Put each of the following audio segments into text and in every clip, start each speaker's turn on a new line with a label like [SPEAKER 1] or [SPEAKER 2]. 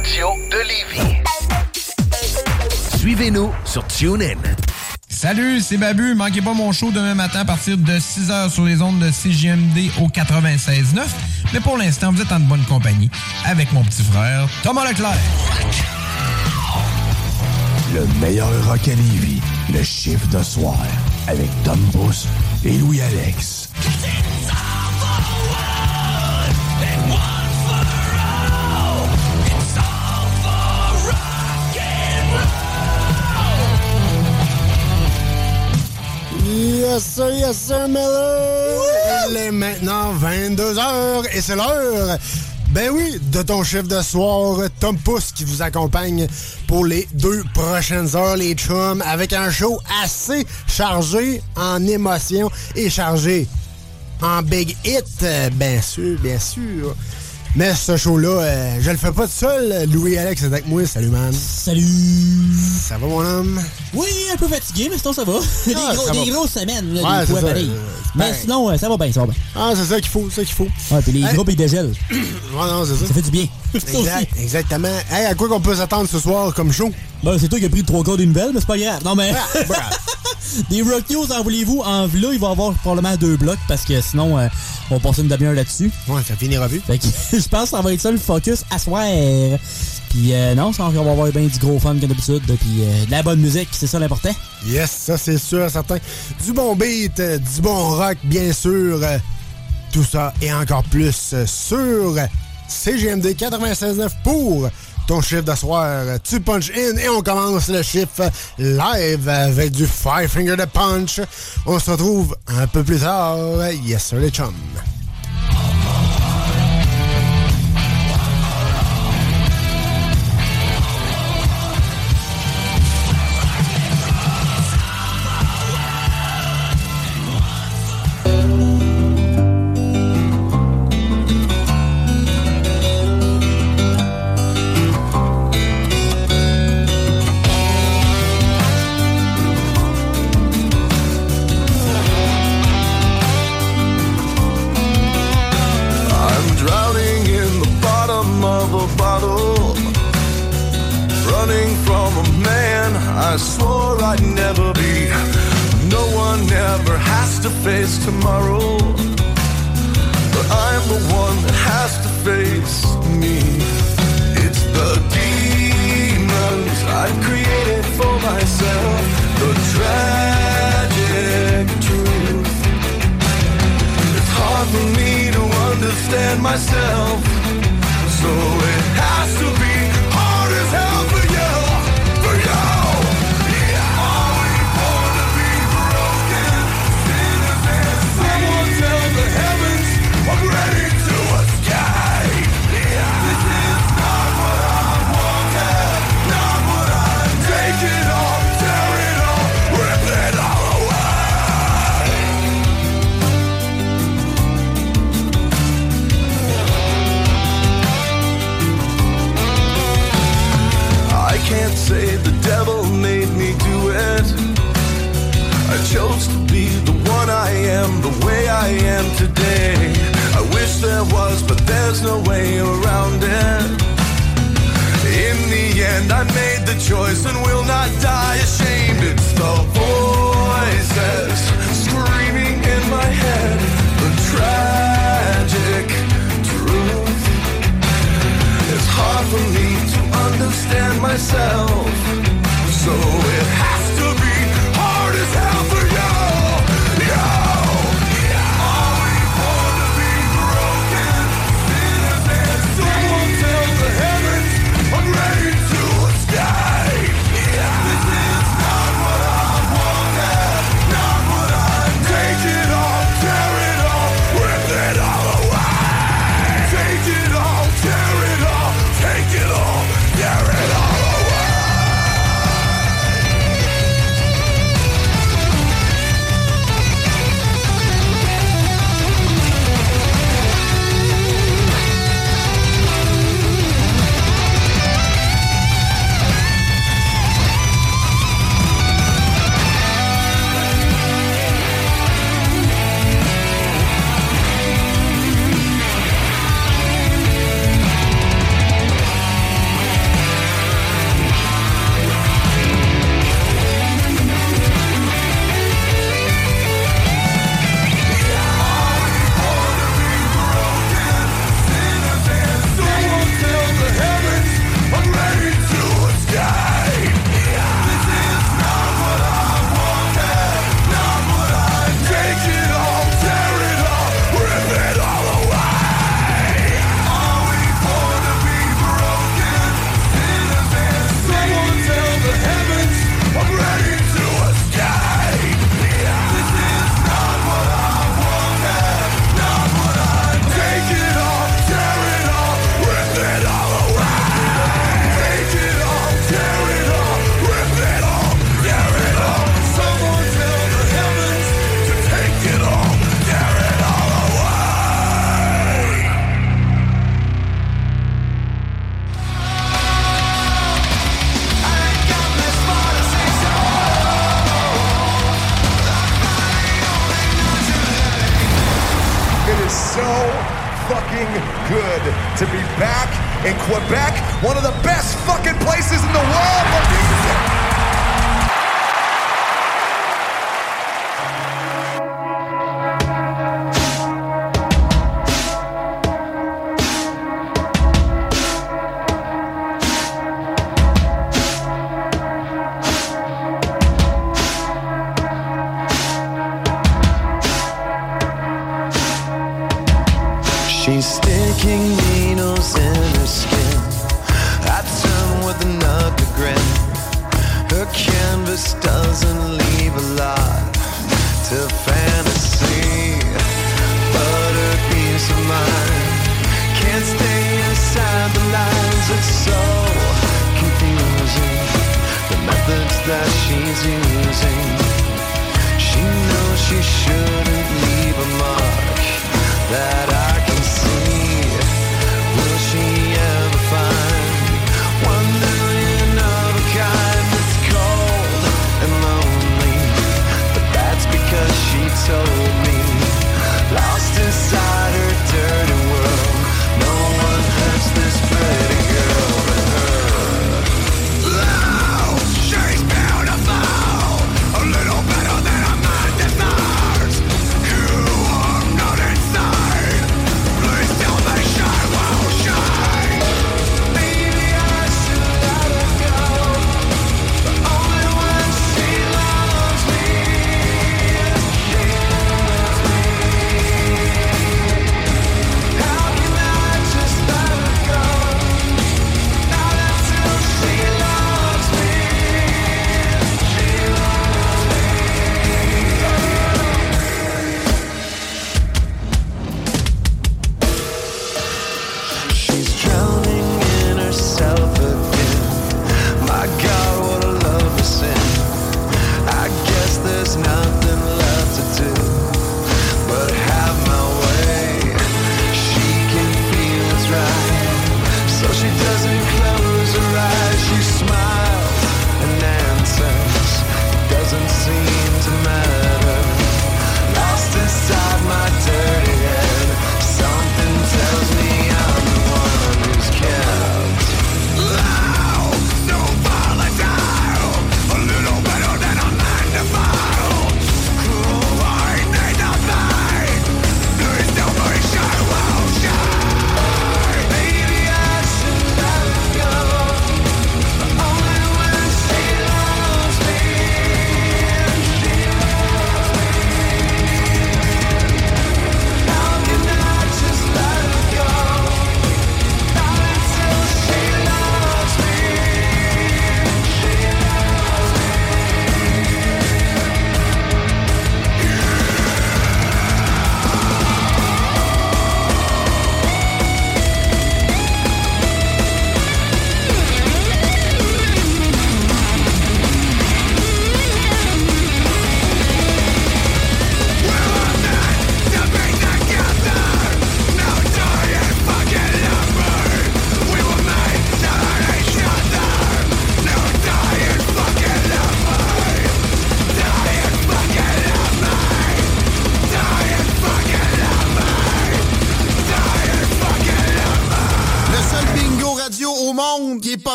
[SPEAKER 1] Radio de Lévis.
[SPEAKER 2] Suivez-nous sur TuneIn.
[SPEAKER 3] Salut, c'est Babu. Manquez pas mon show demain matin à partir de 6h sur les ondes de CGMD au 96.9. Mais pour l'instant, vous êtes en bonne compagnie avec mon petit frère Thomas Leclerc.
[SPEAKER 2] Le meilleur rock à Lévis, le chiffre de soir, avec Tom Bus et Louis-Alex.
[SPEAKER 4] Yes, sir, yes, sir, Miller! Il est maintenant 22h et c'est l'heure, ben oui, de ton chef de soir, Tom Pousse, qui vous accompagne pour les deux prochaines heures, les chums, avec un show assez chargé en émotions et chargé en big hit, euh, bien sûr, bien sûr. Mais ce show-là, euh, je le fais pas tout seul. Louis-Alex est avec moi. Salut, man.
[SPEAKER 5] Salut!
[SPEAKER 4] Ça va, mon homme?
[SPEAKER 5] Oui, un peu fatigué, mais sinon ça va. des,
[SPEAKER 4] Ah,
[SPEAKER 5] gros-
[SPEAKER 4] ça
[SPEAKER 5] des
[SPEAKER 4] va.
[SPEAKER 5] grosses semaines, là,
[SPEAKER 4] Ouais,
[SPEAKER 5] des fois, pareil.
[SPEAKER 4] Euh,
[SPEAKER 5] Mais sinon, euh, ça va bien, ça va bien.
[SPEAKER 4] Ah, c'est ça qu'il faut, c'est ça qu'il faut.
[SPEAKER 5] Ouais, puis les
[SPEAKER 4] Hey.
[SPEAKER 5] groupes, ils dégèlent.
[SPEAKER 4] Ouais, non, c'est ça.
[SPEAKER 5] Ça fait du bien.
[SPEAKER 4] Exact, exactement. Hey, à quoi qu'on peut s'attendre ce soir comme show?
[SPEAKER 5] Ben, c'est toi qui as pris trois quarts des nouvelles, mais c'est pas grave. Non, mais. Des Rock News, en voulez-vous? En là, il va y avoir probablement deux blocs parce que sinon, euh, on va passer une demi-heure là-dessus.
[SPEAKER 4] Ouais, ça finira vite.
[SPEAKER 5] Fait que je pense que ça va être ça le focus à soir. Puis euh, non, ça, on va avoir bien du gros fun comme d'habitude. Puis euh, de la bonne musique, c'est ça l'important.
[SPEAKER 4] Yes, ça c'est sûr, certain. Du bon beat, euh, du bon rock, bien sûr. Tout ça et encore plus sur CGMD 96.9 pour ton chiffre de soir. Tu punch in et on commence le chiffre live avec du Five Finger de Punch. On se retrouve un peu plus tard. Yes, sir, les chums.
[SPEAKER 6] I swore I'd never be. No one ever has to face tomorrow. But I'm the one that has to face me. It's the demons I've created for myself. The tragic truth. It's hard for me to understand myself. So it has to be devil made me do it. I chose to be the one I am, the way I am today. I wish there was, but there's no way around it. In the end, I made the choice and will not die ashamed. It's the voices screaming in my head, the tragic
[SPEAKER 7] truth. It's hard for me to understand myself so it
[SPEAKER 8] has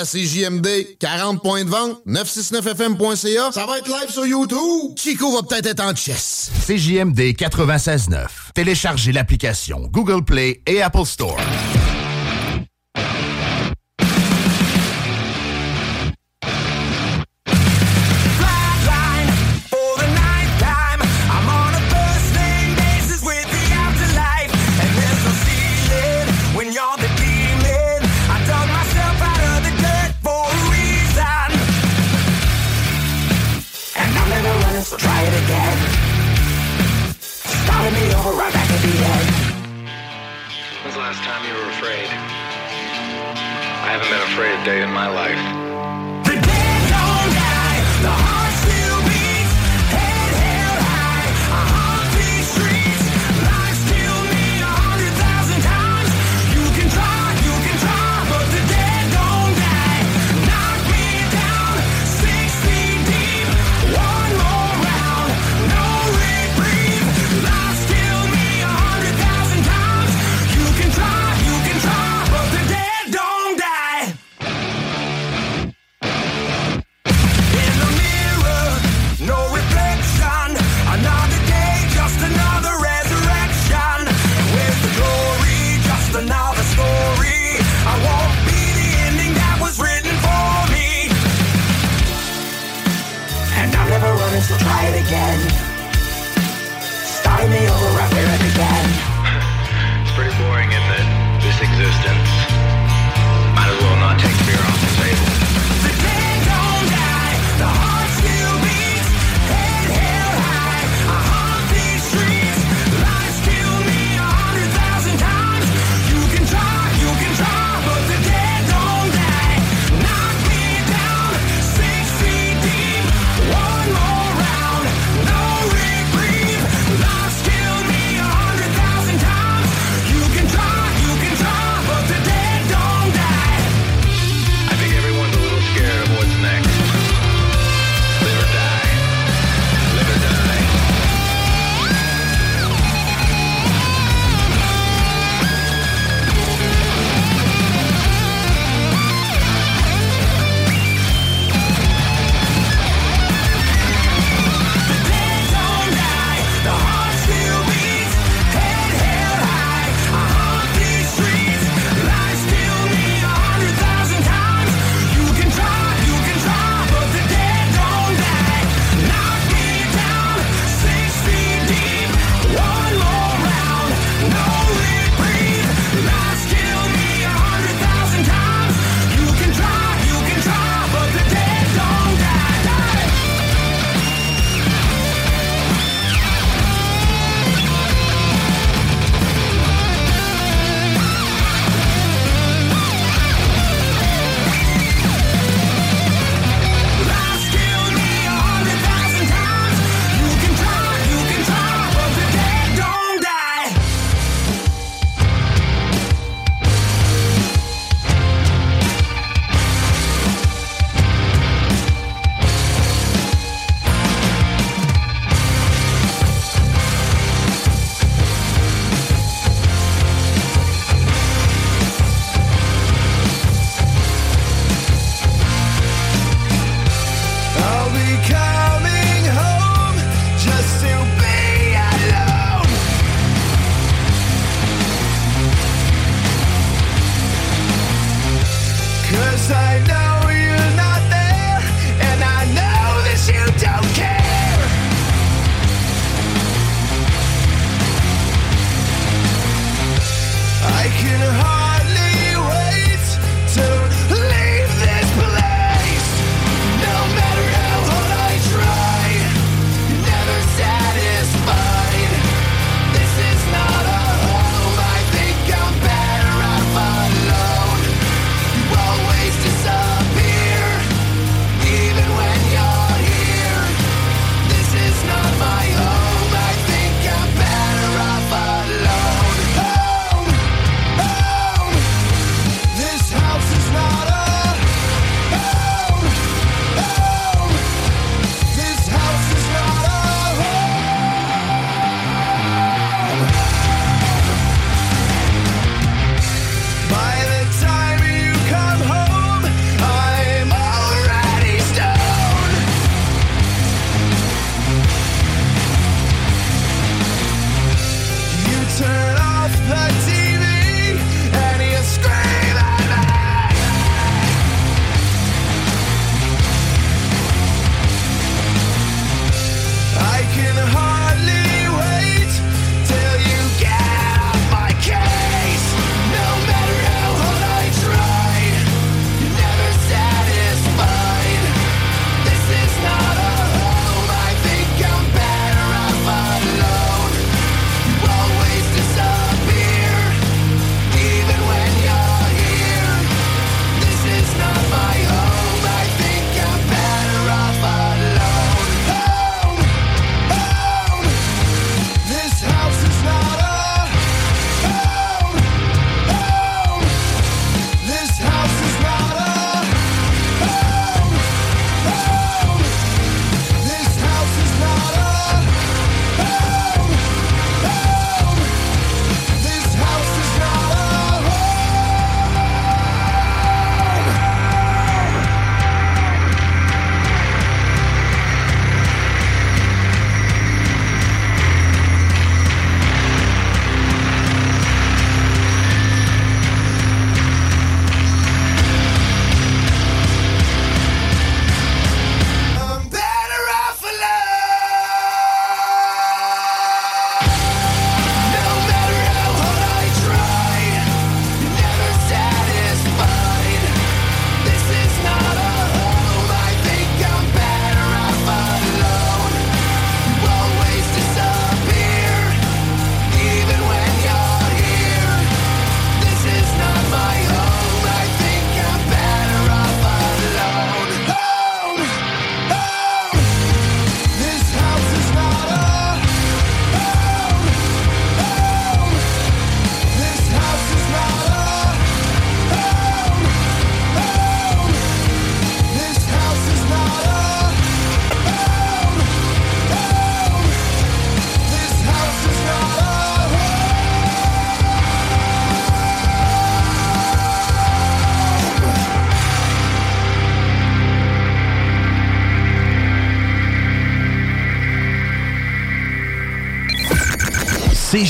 [SPEAKER 8] à CJMD. 40 points de vente, 969FM.ca. Ça va être live sur YouTube. Chico va peut-être être en chess.
[SPEAKER 9] CJMD 96.9. Téléchargez l'application Google Play et Apple Store.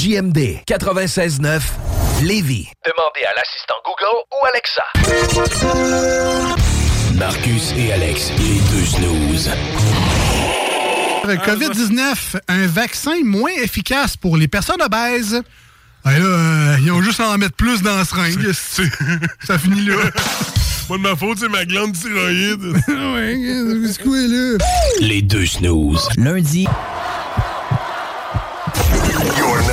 [SPEAKER 10] CJMD 96.9 Lévis.
[SPEAKER 11] Demandez à l'assistant Google ou Alexa.
[SPEAKER 2] Marcus et Alex, les deux snooze.
[SPEAKER 12] COVID-19, un vaccin moins efficace pour les personnes obèses. Là, euh, ils ont juste à en mettre plus dans la seringue. Ça finit là.
[SPEAKER 13] Pas de ma faute, c'est ma glande thyroïde.
[SPEAKER 12] ouais, c'est quoi là?
[SPEAKER 2] Les deux snooze.
[SPEAKER 5] Lundi.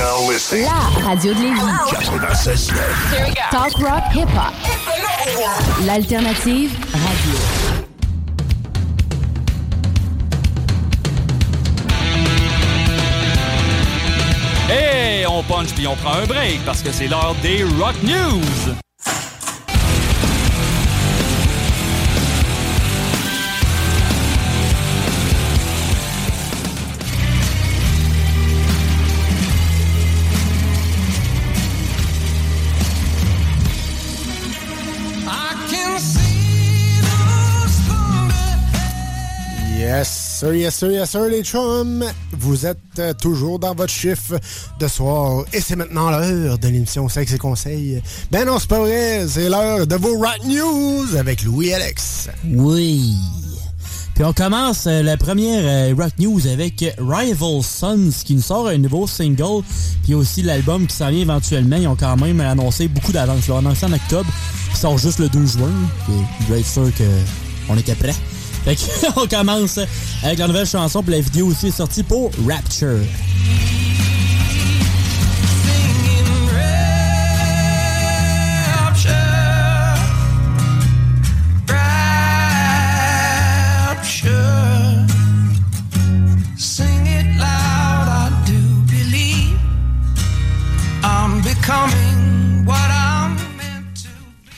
[SPEAKER 14] You're now listening.
[SPEAKER 15] La radio de Lévis.
[SPEAKER 14] 96.9.
[SPEAKER 15] Talk rock hip hop. L'alternative radio.
[SPEAKER 16] Hey, on punch puis on prend un break parce que c'est l'heure des Rock News.
[SPEAKER 4] Yes, sir, yes, sir, yes, sir, les chums. Vous êtes euh, toujours dans votre chiffre de soir. Et c'est maintenant l'heure de l'émission Sexe et Conseils. Ben non, c'est pas vrai. C'est l'heure de vos Rock News avec Louis Alex.
[SPEAKER 5] Oui. Puis on commence euh, la première euh, Rock News avec Rival Sons qui nous sort un nouveau single. Puis aussi l'album qui s'en vient éventuellement. Ils ont quand même annoncé beaucoup d'avance. Ils l'ont annoncé en octobre. Qui sort juste le 2 juin. Puis je vais être sûr qu'on était prêts. Qu'on commence avec la nouvelle chanson. Puis la vidéo aussi est sortie pour rapture.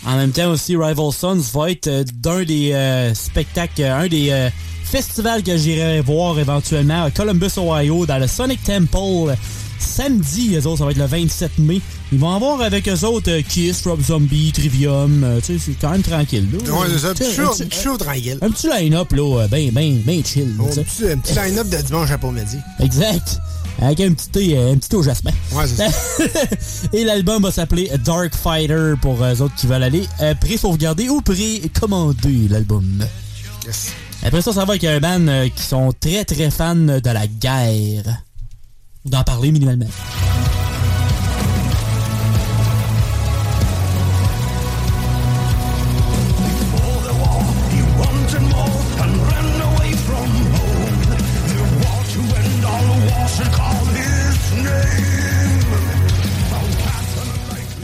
[SPEAKER 5] En même temps aussi, Rival Sons va être euh, d'un des euh, spectacles, euh, un des euh, festivals que j'irai voir éventuellement à Columbus, Ohio, dans le Sonic Temple. Samedi, eux autres, ça va être le 27 mai. Ils vont avoir avec eux autres euh, Kiss, Rob Zombie, Trivium. euh, tu sais, c'est quand même tranquille. Là.
[SPEAKER 4] Ouais, c'est Petit show,
[SPEAKER 5] un petit-
[SPEAKER 4] petit show tranquille.
[SPEAKER 5] Un petit line-up, là, ben, ben, ben chill.
[SPEAKER 4] Un petit, un petit line-up de dimanche après-midi.
[SPEAKER 5] Exact. Avec un petit thé, euh, un petit thé au jasmin.
[SPEAKER 4] Ouais, c'est ça.
[SPEAKER 5] Et l'album va s'appeler Dark Fighter pour eux autres qui veulent aller euh, pré-sauvegarder ou pré-commander l'album.
[SPEAKER 4] Yes.
[SPEAKER 5] Après ça, ça va avec un band euh, qui sont très très fans de la guerre. Ou d'en parler minimalement.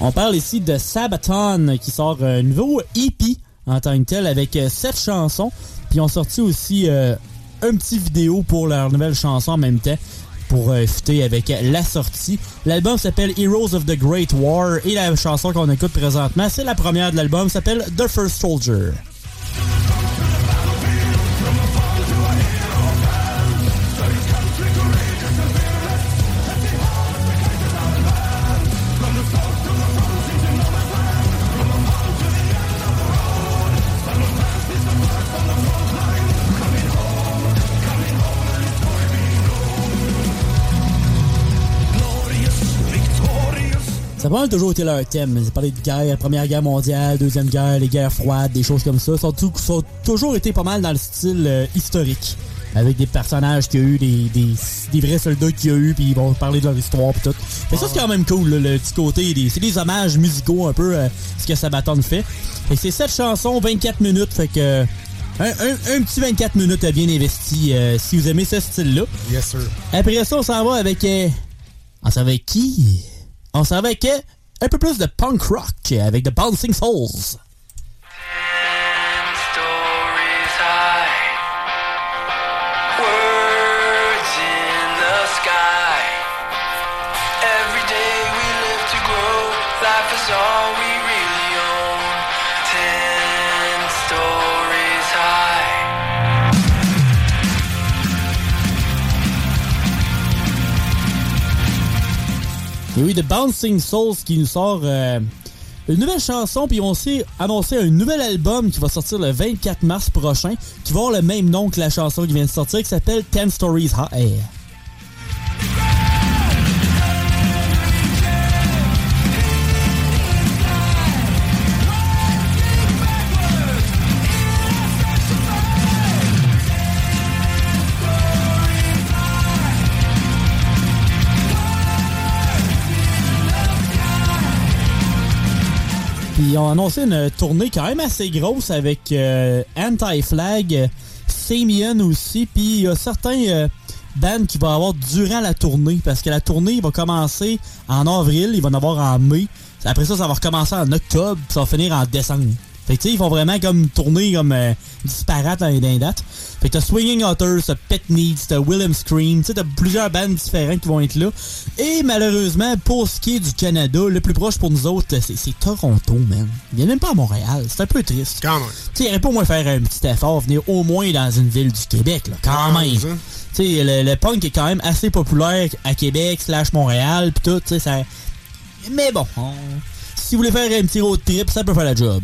[SPEAKER 5] On parle ici de Sabaton qui sort un nouveau EP en tant que tel avec euh, sept chansons. Puis ont sorti aussi euh, un petit vidéo pour leur nouvelle chanson en même temps pour euh, fitter avec la sortie. L'album s'appelle Heroes of the Great War et la chanson qu'on écoute présentement, c'est la première de l'album, s'appelle The First Soldier. Ça a pas mal toujours été leur thème. Ils ont parlé de guerre, Première Guerre mondiale, Deuxième Guerre, les guerres froides, des choses comme ça. Ils tout- sont toujours été pas mal dans le style euh, historique. Avec des personnages qui ont eu, des, des, des vrais soldats qui ont eu, puis ils vont parler de leur histoire pis tout. Fait ça, c'est quand même cool, là, le petit côté. des- C'est des hommages musicaux un peu, euh, ce que Sabaton fait. Fait que c'est cette chanson, 24 minutes, fait que... un, un- un petit 24 minutes euh, bien investi euh, si vous aimez ce style-là.
[SPEAKER 4] Yes, sir.
[SPEAKER 5] Après ça, on s'en va avec... euh, on s'en va avec qui? On s'en va avec un peu plus de punk rock avec The Bouncing Souls.
[SPEAKER 6] high,
[SPEAKER 5] Et oui, The Bouncing Souls qui nous sort euh, une nouvelle chanson, puis on s'est annoncé un nouvel album qui va sortir le 24 mars prochain, qui va avoir le même nom que la chanson qui vient de sortir, qui s'appelle Ten Stories High. Puis ils ont annoncé une tournée quand même assez grosse avec euh, Anti-Flag, Samian aussi, puis il y a certains euh, bands qui vont avoir durant la tournée, parce que la tournée va commencer en avril, il va en avoir en mai. Après ça, ça va recommencer en octobre, ça va finir en décembre. Fait que tu sais, ils vont vraiment comme tourner comme euh, disparate dans les dates. Fait que t'as Swinging Otters, t'as Pet Needs, t'as Willem Scream, tu sais, t'as plusieurs bandes différentes qui vont être là. Et malheureusement, pour ce qui est du Canada, le plus proche pour nous autres, c'est c'est Toronto, man. Il vient même pas à Montréal. C'est un peu triste.
[SPEAKER 4] Quand même.
[SPEAKER 5] Tu sais, il aurait pas au moins faire un petit effort, venir au moins dans une ville du Québec, là. Quand
[SPEAKER 4] Ouais,
[SPEAKER 5] même. Tu sais, le, le punk est quand même assez populaire à Québec, slash Montréal, pis tout, tu sais, ça... Mais bon, on- si vous voulez faire un petit road trip, ça peut faire la job.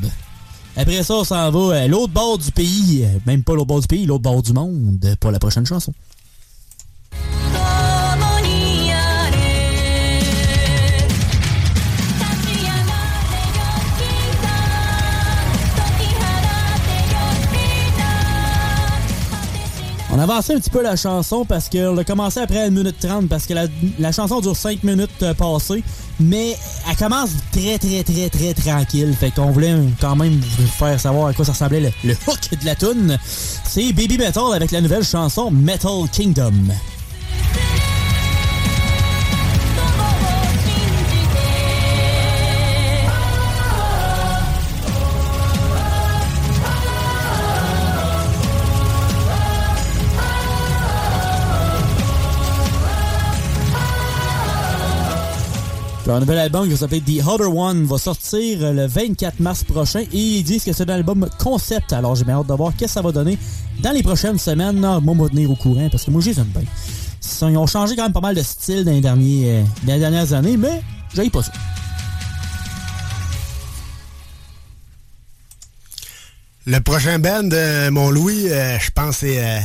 [SPEAKER 5] Après ça, on s'en va à l'autre bord du pays, euh, même pas l'autre bord du pays, l'autre bord du monde, pour la prochaine chanson. avançait un petit peu la chanson parce qu'on a commencé après 1 minute 30 parce que la, la chanson dure 5 minutes euh, passées, mais elle commence très très très très tranquille. Fait qu'on voulait quand même vous faire savoir à quoi ça ressemblait le, le hook de la tune. C'est Baby Metal avec la nouvelle chanson Metal Kingdom. Un nouvel album qui s'appelle The Other One va sortir euh, le 24 mars prochain et ils disent que c'est un album concept. Alors j'ai bien hâte de voir qu'est-ce que ça va donner dans les prochaines semaines. Non, moi, on va tenir au courant parce que moi, je les aime bien. Ils ont changé quand même pas mal de style dans les, derniers, euh, dans les dernières années, mais j'aille pas ça.
[SPEAKER 4] Le prochain band de mon Louis, euh, je pense c'est euh,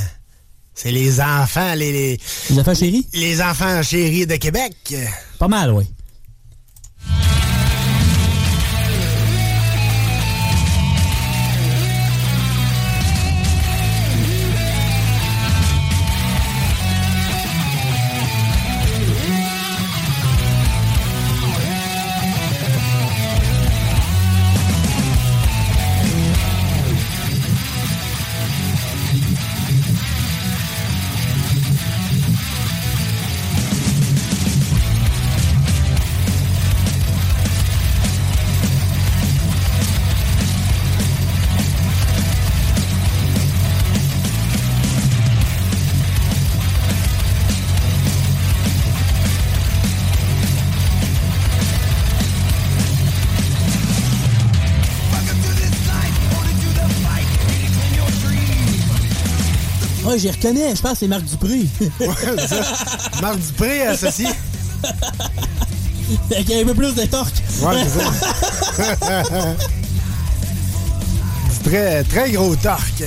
[SPEAKER 4] c'est les enfants, les, les
[SPEAKER 5] Les enfants chéris?
[SPEAKER 4] les enfants chéris de Québec.
[SPEAKER 5] Pas mal, oui. Ouais, j'y reconnais, je pense que c'est Marc Dupré.
[SPEAKER 4] Ouais, c'est ça. Marc Dupré associé.
[SPEAKER 5] Fait qu'il y a un peu plus de torque.
[SPEAKER 4] Ouais, c'est ça. Du très, très gros torque.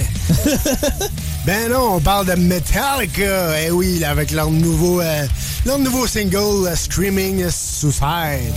[SPEAKER 4] ben non, on parle de Metallica. Eh oui, avec leur nouveau, euh, leur nouveau single, euh, Screaming Suicide.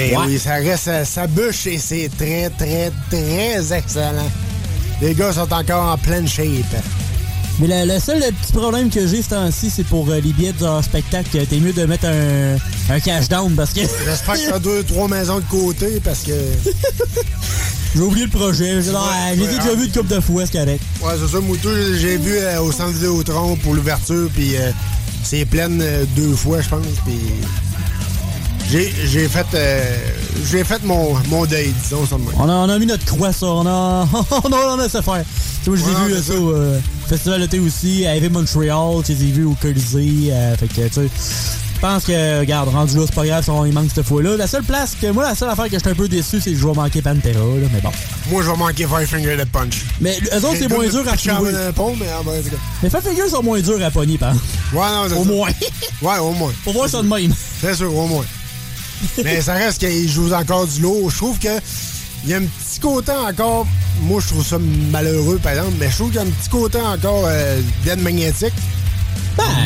[SPEAKER 4] Et
[SPEAKER 5] Ouais.
[SPEAKER 4] oui, ça reste euh, sa bûche et c'est très, très, très excellent. Les gars sont encore en pleine shape.
[SPEAKER 5] Mais le, le seul petit problème que j'ai ce temps-ci, c'est pour euh, les billets de leur spectacle. T'es mieux de mettre un, un cash down parce que.
[SPEAKER 4] J'espère que t'as deux, trois maisons de côté parce que.
[SPEAKER 5] J'ai oublié le projet. J'ai
[SPEAKER 4] Ouais,
[SPEAKER 5] j'ai
[SPEAKER 4] ouais,
[SPEAKER 5] déjà vu une couple de fois, c'est correct.
[SPEAKER 4] Ouais, c'est ça, Moutou, j'ai vu euh, au centre Vidéotron pour l'ouverture, puis euh, c'est plein euh, deux fois, je pense, puis j'ai j'ai fait euh, j'ai fait mon, mon deuil, disons ça.
[SPEAKER 5] On a, on a mis notre croix, ça. On a, on a, on a ça faire. Tu sais, moi, je
[SPEAKER 4] Ouais,
[SPEAKER 5] l'ai vu euh, ça au euh, Festival d'été aussi, à Heavy Montreal. Tu les vus au Colisée. euh, fait que, tu sais, je pense que, regarde, rendu là, c'est pas grave si on- manque cette fois-là. La seule place que, moi, la seule affaire que j'étais un peu déçu, c'est que je vais manquer Pantera, là, mais bon.
[SPEAKER 4] Moi, je vais manquer Five Finger Punch.
[SPEAKER 5] Mais eux autres, c'est moins dur à trouver.
[SPEAKER 4] pont, mais.
[SPEAKER 5] Mais Five Fingers sont moins durs à pogner, par.
[SPEAKER 4] Ouais, non, c'est
[SPEAKER 5] Au
[SPEAKER 4] ça.
[SPEAKER 5] moins.
[SPEAKER 4] Ouais, au moins.
[SPEAKER 5] Faut voir ça de même.
[SPEAKER 4] C'est sûr, au moins. Mais ça reste qu'il joue encore du lourd. Je trouve que il y a un petit côté encore. Moi, je trouve ça malheureux, par exemple, mais je trouve qu'il y a un petit côté encore euh, d'aide magnétique.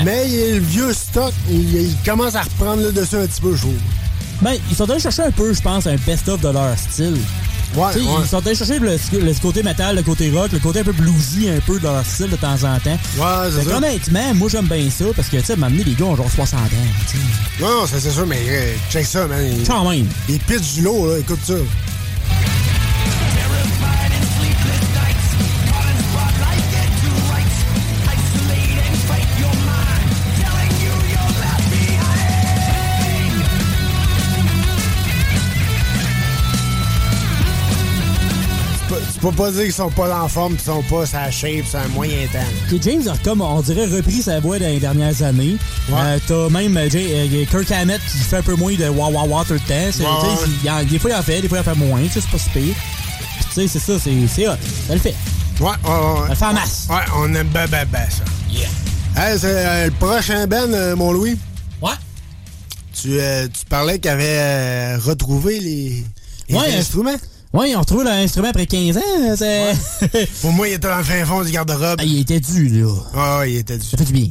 [SPEAKER 4] Mais il y a le vieux stock, il, il commence à reprendre le dessus un petit peu, je trouve.
[SPEAKER 5] Ben, ils sont allés chercher un peu, je pense, un best-of de leur style.
[SPEAKER 4] Ouais, ouais.
[SPEAKER 5] Ils sont allés chercher le, le côté metal, le côté rock, le côté un peu bluesy un peu de leur style de temps en temps.
[SPEAKER 4] Ouais, c'est ça.
[SPEAKER 5] qu'honnêtement, moi j'aime bien ça parce que tu sais, m'amener les gars ont genre 60 ans. tu sais.
[SPEAKER 4] Non, c'est sûr, mais euh, check ça, man.
[SPEAKER 5] Quand même.
[SPEAKER 4] il pitch du lot, là, écoute ça. Peux pas dire qu'ils sont pas en forme, qu'ils sont pas sa shape, c'est un moyen temps.
[SPEAKER 5] Puis James a comme, on dirait, repris sa voix dans les dernières années. Euh, T'as même euh, Jay- euh, Kirk Hammett qui fait un peu moins de wah wah wah tout le temps.
[SPEAKER 4] Ouais, ouais.
[SPEAKER 5] il Des fois il en fait, des fois il en fait moins. C'est pas si pire. Puis tu sais, c'est ça, c'est hot. Ça le fait.
[SPEAKER 4] Ouais, ouais, ouais.
[SPEAKER 5] Ça le fait en masse.
[SPEAKER 4] Ouais, on aime ben, ben, ben ça.
[SPEAKER 5] Yeah.
[SPEAKER 4] Hey, c'est euh, le prochain Ben, mon Louis.
[SPEAKER 5] Ouais.
[SPEAKER 4] Tu, tu parlais qu'il avait retrouvé les, les
[SPEAKER 5] Ouais,
[SPEAKER 4] instruments.
[SPEAKER 5] Ouais, ils ont retrouvé l'instrument après 15 ans. c'est-
[SPEAKER 4] Pour moi, il était dans le fin fond du garde-robe.
[SPEAKER 5] Ah, il était dû, là.
[SPEAKER 4] Ah, il était dû.
[SPEAKER 5] Ça fait du bien.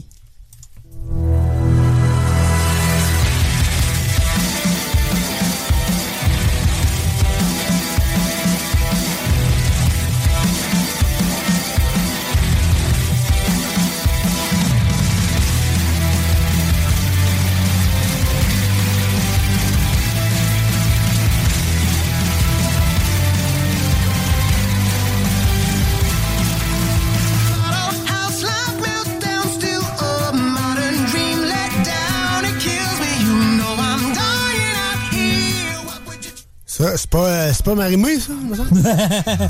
[SPEAKER 4] C'est pas, Marimé, ça, me semble?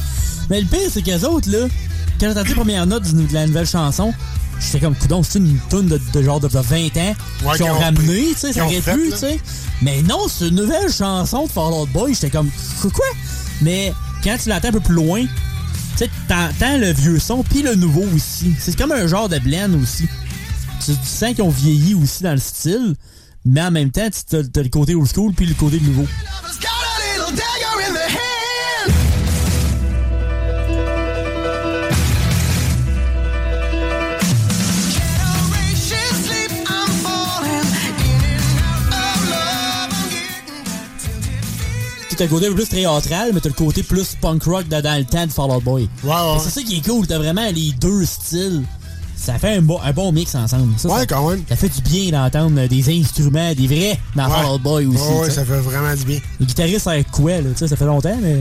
[SPEAKER 5] Mais le pire, c'est qu'eux autres, là, quand j'ai entendu les premières notes de la nouvelle chanson, j'étais comme, coudon, c'est une tune de, de genre de 20 ans
[SPEAKER 4] Ouais,
[SPEAKER 5] qu'ils ont
[SPEAKER 4] ont
[SPEAKER 5] ramené, tu sais, ça aurait pu, tu sais. Mais non, c'est une nouvelle chanson de Fall Out Boy, j'étais comme, quoi? Mais quand tu l'entends un peu plus loin, tu sais, t'entends le vieux son puis le nouveau aussi. C'est comme un genre de blend aussi. Tu, tu sens qu'ils ont vieilli aussi dans le style, mais en même temps, tu as, le côté old school puis le côté nouveau. Le côté un peu plus théâtral, mais t'as le côté plus punk rock de dans le temps de Fall Out Boy.
[SPEAKER 4] ouais.
[SPEAKER 5] C'est ça qui est cool, t'as vraiment les deux styles. Ça fait un bon, un bon mix ensemble. Ça,
[SPEAKER 4] Ouais,
[SPEAKER 5] ça-
[SPEAKER 4] quand même.
[SPEAKER 5] Ça fait du bien d'entendre des instruments, des vrais dans
[SPEAKER 4] Ouais.
[SPEAKER 5] Fall Out Boy aussi.
[SPEAKER 4] Ouais, ça fait vraiment du bien.
[SPEAKER 5] Le guitariste avec quoi, là, ça fait longtemps, mais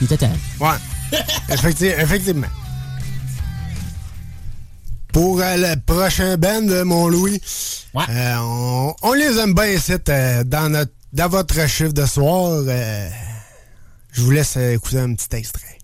[SPEAKER 5] il était temps.
[SPEAKER 4] Ouais. Effecti- effectivement. Pour euh, le prochain band de mon Louis, euh, on, on les aime bien ici euh, dans, notre, dans votre chiffre de soir. euh, je vous laisse euh, écouter un petit extrait.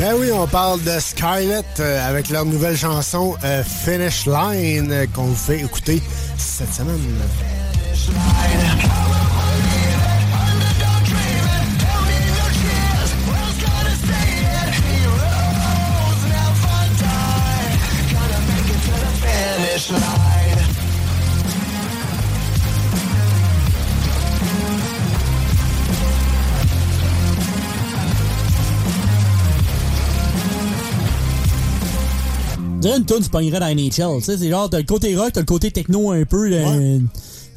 [SPEAKER 4] Ben oui, on parle de Skylet euh, avec leur nouvelle chanson euh, Finish Line euh, qu'on vous fait écouter cette semaine.
[SPEAKER 5] Dirais une tune, tu pognerais dans NHL. Tu sais, c'est genre, t'as le côté rock, t'as le côté techno un peu. euh,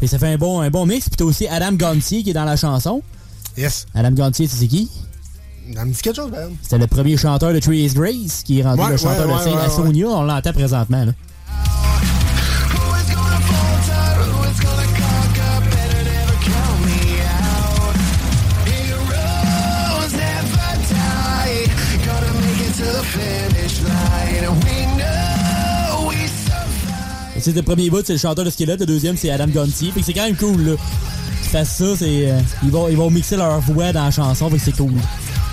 [SPEAKER 5] et ça fait un bon, un bon mix. Puis t'as aussi Adam Gontier qui est dans la chanson.
[SPEAKER 4] Yes.
[SPEAKER 5] Adam Gontier, tu sais qui?
[SPEAKER 4] Ça me dit quelque chose, ben.
[SPEAKER 5] C'était le premier chanteur de Trace Grace qui est rendu
[SPEAKER 4] Ouais,
[SPEAKER 5] le chanteur
[SPEAKER 4] ouais,
[SPEAKER 5] de Saint Sonia. On l'entend présentement. Là. C'est le premier bout, c'est le chanteur de Skelet. Le deuxième, c'est Adam Gontier. Fait que c'est quand même cool. Là. Qu'ils fassent ça, c'est, euh, ils, vont, ils vont mixer leur voix dans la chanson. Fait que c'est cool.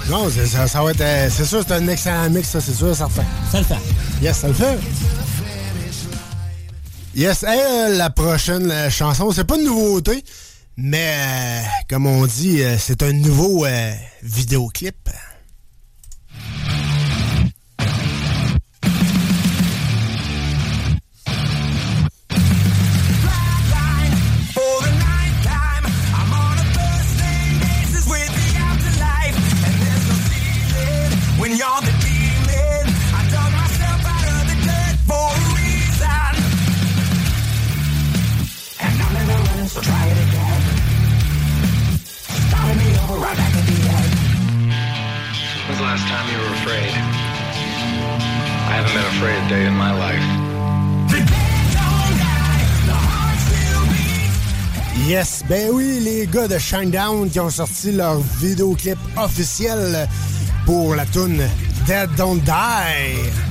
[SPEAKER 4] Non, c'est- ça, ça va être. euh, c'est sûr, c'est un excellent mix, ça, c'est sûr, certain.
[SPEAKER 5] Ça le fait.
[SPEAKER 4] Yes, ça le fait. Yes, hey, euh, la prochaine euh, chanson, c'est pas une nouveauté, mais euh, comme on dit, euh, c'est un nouveau euh, vidéoclip.
[SPEAKER 17] Last time you were afraid? I haven't been afraid a day in my life.
[SPEAKER 4] Yes, ben oui, les gars de Shinedown qui ont sorti leur vidéoclip officiel pour la tune Dead Don't Die.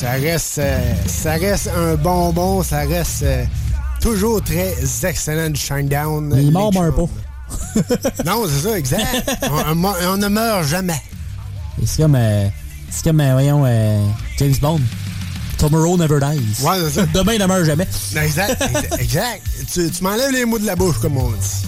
[SPEAKER 4] Ça reste, euh, ça reste un bonbon, ça reste euh, toujours très excellent du Shinedown.
[SPEAKER 5] Il meurt pas.
[SPEAKER 4] non, c'est ça, exact. on, on- on ne meurt jamais.
[SPEAKER 5] C'est comme, euh, c'est comme voyons, James Bond. Tomorrow never dies.
[SPEAKER 4] Ouais, c'est ça.
[SPEAKER 5] Demain ne meurt jamais.
[SPEAKER 4] Exact, exact. exact. Tu, tu m'enlèves les mots de la bouche, comme on dit.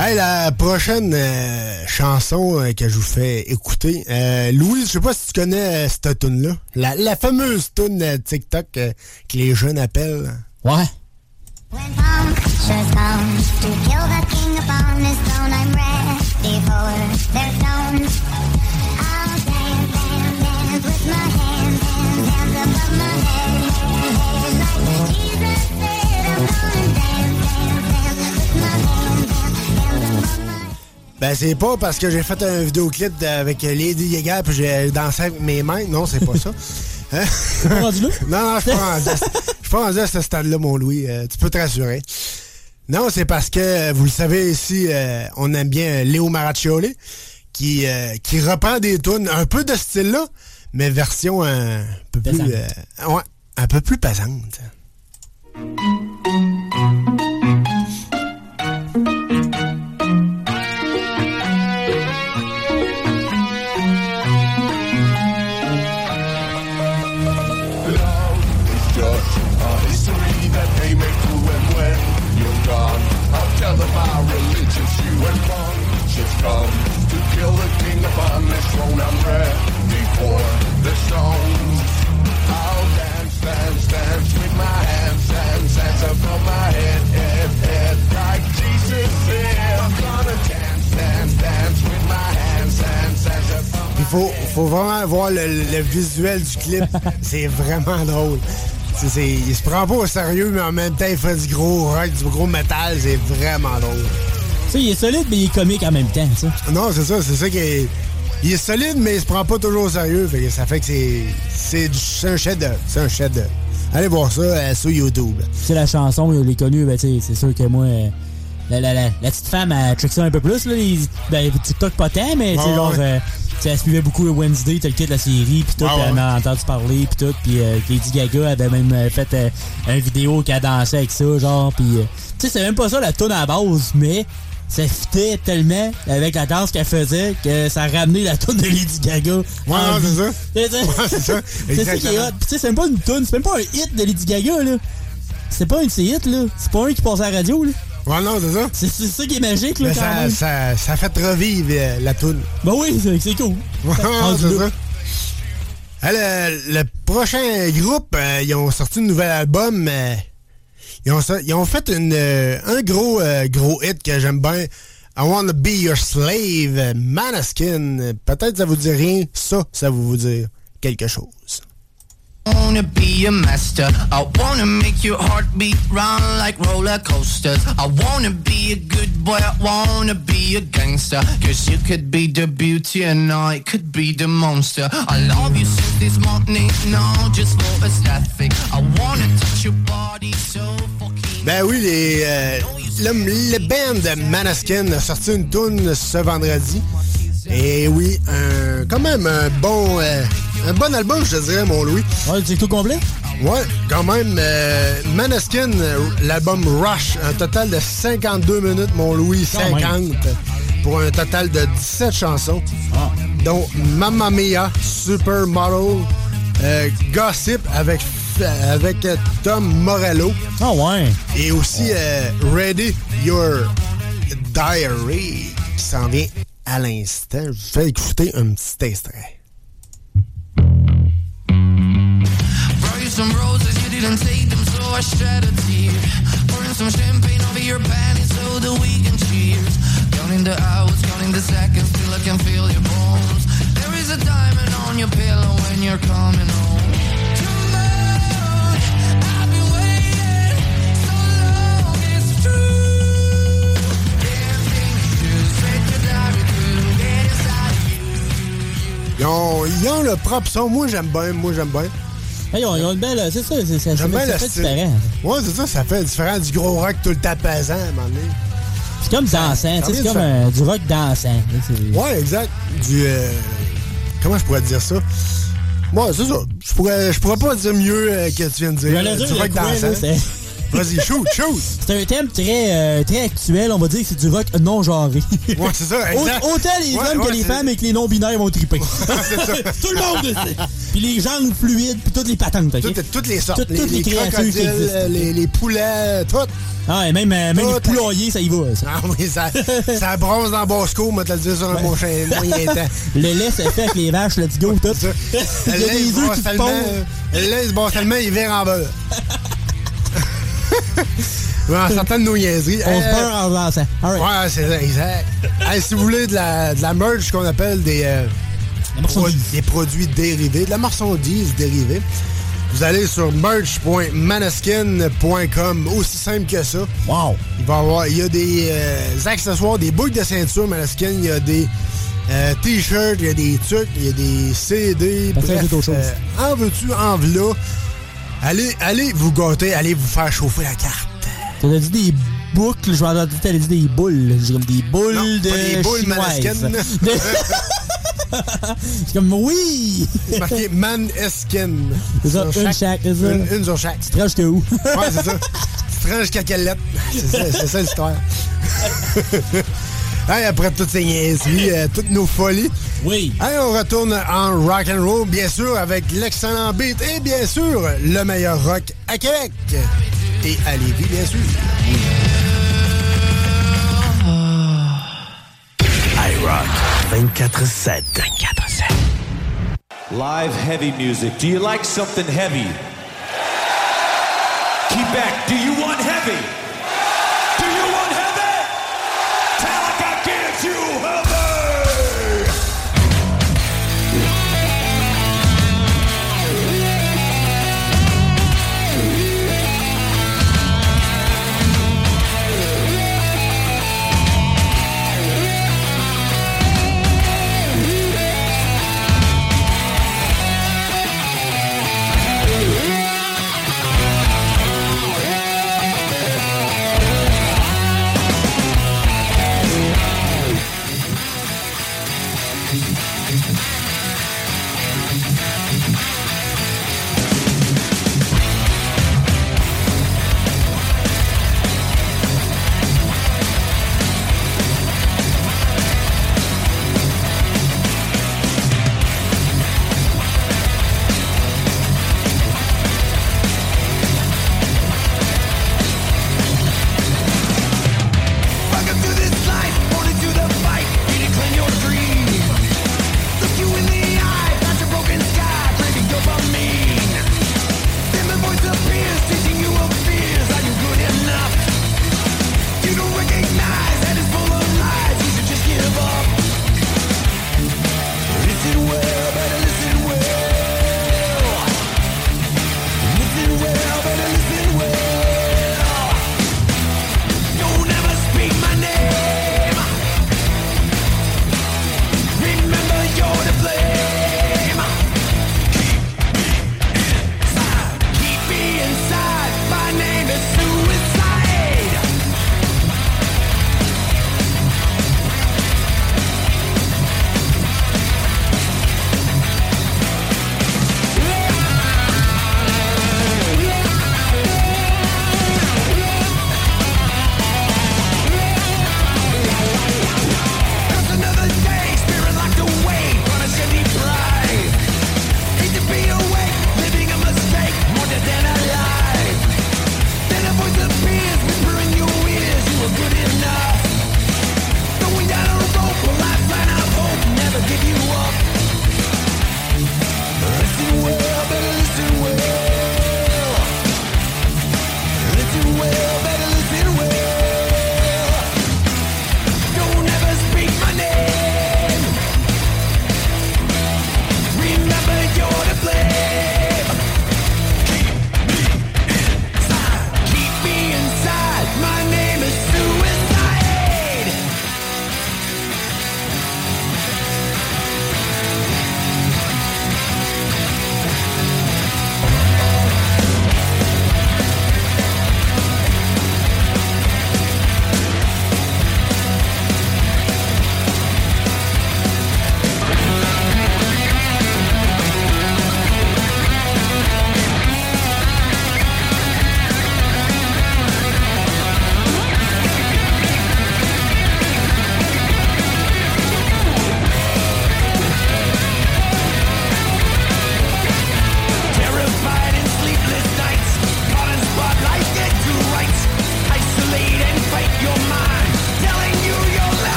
[SPEAKER 4] Hey, la prochaine euh, chanson euh, que je vous fais écouter, euh, Louise, je sais pas si tu connais euh, cette tune là la, la fameuse tune euh, TikTok euh, que les jeunes appellent.
[SPEAKER 5] Ouais.
[SPEAKER 4] Ben, c'est pas parce que j'ai fait un vidéoclip avec Lady Gaga puis j'ai dansé avec mes mains. Non, c'est pas ça. Hein?
[SPEAKER 5] pas rendu là?
[SPEAKER 4] Non, non, je suis pas rendu à ce- je suis pas rendu à ce stade-là, mon Louis. Euh, tu peux te rassurer. Non, c'est parce que, euh, vous le savez ici, euh, on aime bien Léo Maraccioli, qui, euh, qui reprend des tunes un peu de ce style-là, mais version un peu plus... Euh, ouais, un peu plus pesante. Faut, faut vraiment voir le, le visuel du clip. c'est vraiment drôle. C'est, c'est- il se prend pas au sérieux, mais en même temps, il fait du gros rock, du gros métal. C'est vraiment drôle.
[SPEAKER 5] Tu sais, il est solide, mais il est comique en même temps, ça.
[SPEAKER 4] Non, c'est ça. C'est ça qui est... Il est solide, mais il se prend pas toujours au sérieux. Fait que ça fait que c'est... C'est, du- c'est un chef-d'œuvre. C'est un chef-d'œuvre. Allez voir ça euh, sur YouTube.
[SPEAKER 5] C'est la chanson, je l'ai connue, ben, c'est sûr que moi, euh, la, la, la, la petite femme, elle trick ça un peu plus, là. Les, ben, TikTok pas tant, mais
[SPEAKER 4] Ouais,
[SPEAKER 5] genre,
[SPEAKER 4] ouais.
[SPEAKER 5] euh, elle suivait beaucoup Wednesday, tel kit la série, pis tout,
[SPEAKER 4] Ouais,
[SPEAKER 5] puis elle
[SPEAKER 4] ouais.
[SPEAKER 5] en a entendu parler, pis tout, pis euh, Lady Gaga avait même euh, fait euh, une vidéo qu'elle dansait avec ça, genre, pis euh, tu sais, c'est même pas ça la tune à la base, mais ça fitait tellement avec la danse qu'elle faisait que ça a ramené la tune de Lady Gaga.
[SPEAKER 4] Ouais, c'est ça.
[SPEAKER 5] C'est ça.
[SPEAKER 4] Ouais, c'est ça.
[SPEAKER 5] C'est ça qui est hot. Sais, c'est même pas une tune, c'est même pas un hit de Lady Gaga, là. C'est pas un de ses hits, là. C'est pas un qui passe à la radio, là.
[SPEAKER 4] Ouais, non, c'est ça.
[SPEAKER 5] C'est c'est ça qui est magique, là, quand
[SPEAKER 4] ça,
[SPEAKER 5] même.
[SPEAKER 4] ça, ça fait revivre euh, la toune.
[SPEAKER 5] Ben oui, c'est c'est cool.
[SPEAKER 4] Ouais, c'est ça. Le, prochain groupe, euh, ils ont sorti un nouvel album. euh, ils, ont, ils ont fait une, un gros, gros hit que j'aime bien. I Wanna Be Your Slave, Manaskin. Peut-être ça vous dit rien. Ça, ça vous vous dire quelque chose.
[SPEAKER 18] Wanna be a master. I wanna make your heartbeat run like roller coasters. I wanna be a good boy. I wanna be a gangster. Cause you could be the beauty and I could be the monster. I love you since this morning. No, just for aesthetic. I wanna touch your body so fucking.
[SPEAKER 4] Ben oui, les, euh, le, le band Manaskin a sorti une tune ce vendredi. Et oui, un, quand même un bon, euh, un bon album, je te dirais, mon Louis.
[SPEAKER 5] Ouais, c'est tout complet?
[SPEAKER 4] Ouais, quand même. euh, Manaskin, l'album Rush, un total de 52 minutes, mon Louis,
[SPEAKER 5] Quand
[SPEAKER 4] 50, pour un total de 17 chansons, dont Mamma Mia, Supermodel, euh, Gossip avec, avec Tom Morello.
[SPEAKER 5] Ah ouais.
[SPEAKER 4] Et aussi euh, Ready Your Diary, qui s'en vient à l'instant. Je vous fais écouter un petit extrait.
[SPEAKER 18] Some roses, you didn't take them, so I shed a tear. Pouring some champagne over your panties so that we can cheers. Counting the hours, counting the seconds, till I can feel your bones. There is a diamond on your pillow when you're coming home.
[SPEAKER 4] Ils ont, ils ont le propre son. Moi, j'aime bien. Moi, j'aime bien.
[SPEAKER 5] Hey, ils, ont, ils ont une belle. C'est ça, c'est ça, ça, ça fait différent.
[SPEAKER 4] Ouais, c'est ça. Ça fait différent du gros rock tout le temps pesant, à un moment donné.
[SPEAKER 5] C'est comme dansant,
[SPEAKER 4] Ça
[SPEAKER 5] tu sais, c'est comme euh, du rock dansant.
[SPEAKER 4] Ouais, exact. Du. euh, comment je pourrais dire ça? Ouais, c'est ça. Je pourrais, je pourrais pas dire mieux euh, que tu viens de dire.
[SPEAKER 5] Dire
[SPEAKER 4] du rock dansant. Vas-y, shoot, shoot.
[SPEAKER 5] C'est un thème très, euh, très actuel. On va dire que c'est du rock non genré.
[SPEAKER 4] Ouais, c'est ça, exact.
[SPEAKER 5] Au- Autant les
[SPEAKER 4] Ouais,
[SPEAKER 5] hommes
[SPEAKER 4] ouais,
[SPEAKER 5] que les femmes et que les non-binaires vont triper. Tout le monde le sait. Puis les jambes fluides, puis toutes les patentes. ok?
[SPEAKER 4] Toutes, toutes les sortes.
[SPEAKER 5] Toutes,
[SPEAKER 4] les,
[SPEAKER 5] toutes les,
[SPEAKER 4] les
[SPEAKER 5] créatures qui
[SPEAKER 4] crocodiles,
[SPEAKER 5] existent.
[SPEAKER 4] les, les poulets, tout.
[SPEAKER 5] Ah, et même, euh, même les poulaillers, ça y va. Ça.
[SPEAKER 4] Ah oui, ça, ça bronze dans Bosco, moi te le dire sur un prochain moyen temps.
[SPEAKER 5] Le lait, c'est fait avec les vaches, let's go, tout. Il y a
[SPEAKER 4] Le lait, il se
[SPEAKER 5] œufs
[SPEAKER 4] brasse
[SPEAKER 5] qui se
[SPEAKER 4] tellement,
[SPEAKER 5] pondent.
[SPEAKER 4] Le lait, il se brasse tellement, il vire en beurre. En sortant de nos niaiseries.
[SPEAKER 5] On se
[SPEAKER 4] euh,
[SPEAKER 5] en dansant.
[SPEAKER 4] Ouais, c'est ça, exact. Hey, si vous voulez de la, de la merch qu'on appelle des, euh, pro- des produits dérivés, de la marchandise dérivée, vous allez sur merch.manaskin.com, aussi simple que ça.
[SPEAKER 5] Wow!
[SPEAKER 4] Il va y avoir, il y a des euh, accessoires, des boucles de ceinture Manaskin, il y a des euh, t-shirts, il y a des trucs, il y a des CD, bref, euh, en veux-tu, en v'là. Allez, allez vous gâter, allez vous faire chauffer la carte.
[SPEAKER 5] T'as dit des boucles, je entendre dire t'as dit des boules. J'ai comme des boules
[SPEAKER 4] Non,
[SPEAKER 5] de
[SPEAKER 4] pas des boules
[SPEAKER 5] chinoises. De- C'est comme oui!
[SPEAKER 4] C'est marqué Maneskin.
[SPEAKER 5] C'est ça,
[SPEAKER 4] Sur
[SPEAKER 5] une chaque.
[SPEAKER 4] Une, une sur chaque.
[SPEAKER 5] Tu rends jusqu'à où?
[SPEAKER 4] Ouais, c'est ça. Tu te rends jusqu'à quelle lettre? C'est ça, l'histoire. Hey, après toutes ces niaiseries, euh, toutes nos folies.
[SPEAKER 5] Oui.
[SPEAKER 4] Hey, on retourne en rock and roll, bien sûr, avec l'excellent beat et bien sûr, le meilleur rock à Québec. Et à Lévis, bien sûr.
[SPEAKER 2] iRock 24-7.
[SPEAKER 9] 24-7. Live heavy music. Do you like something heavy? Quebec, do you want heavy?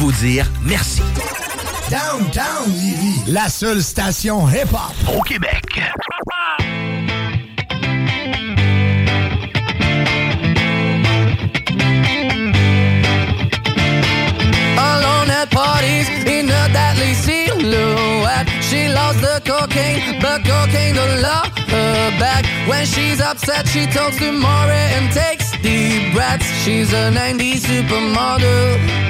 [SPEAKER 19] Vous dire merci.
[SPEAKER 2] Downtown la seule station hip-hop au Québec.
[SPEAKER 18] Alone at parties in a deadly silhouette. She loves the cocaine, but cocaine don't love her back. When she's upset, she talks to Maury and takes deep breaths. She's a 90s supermodel.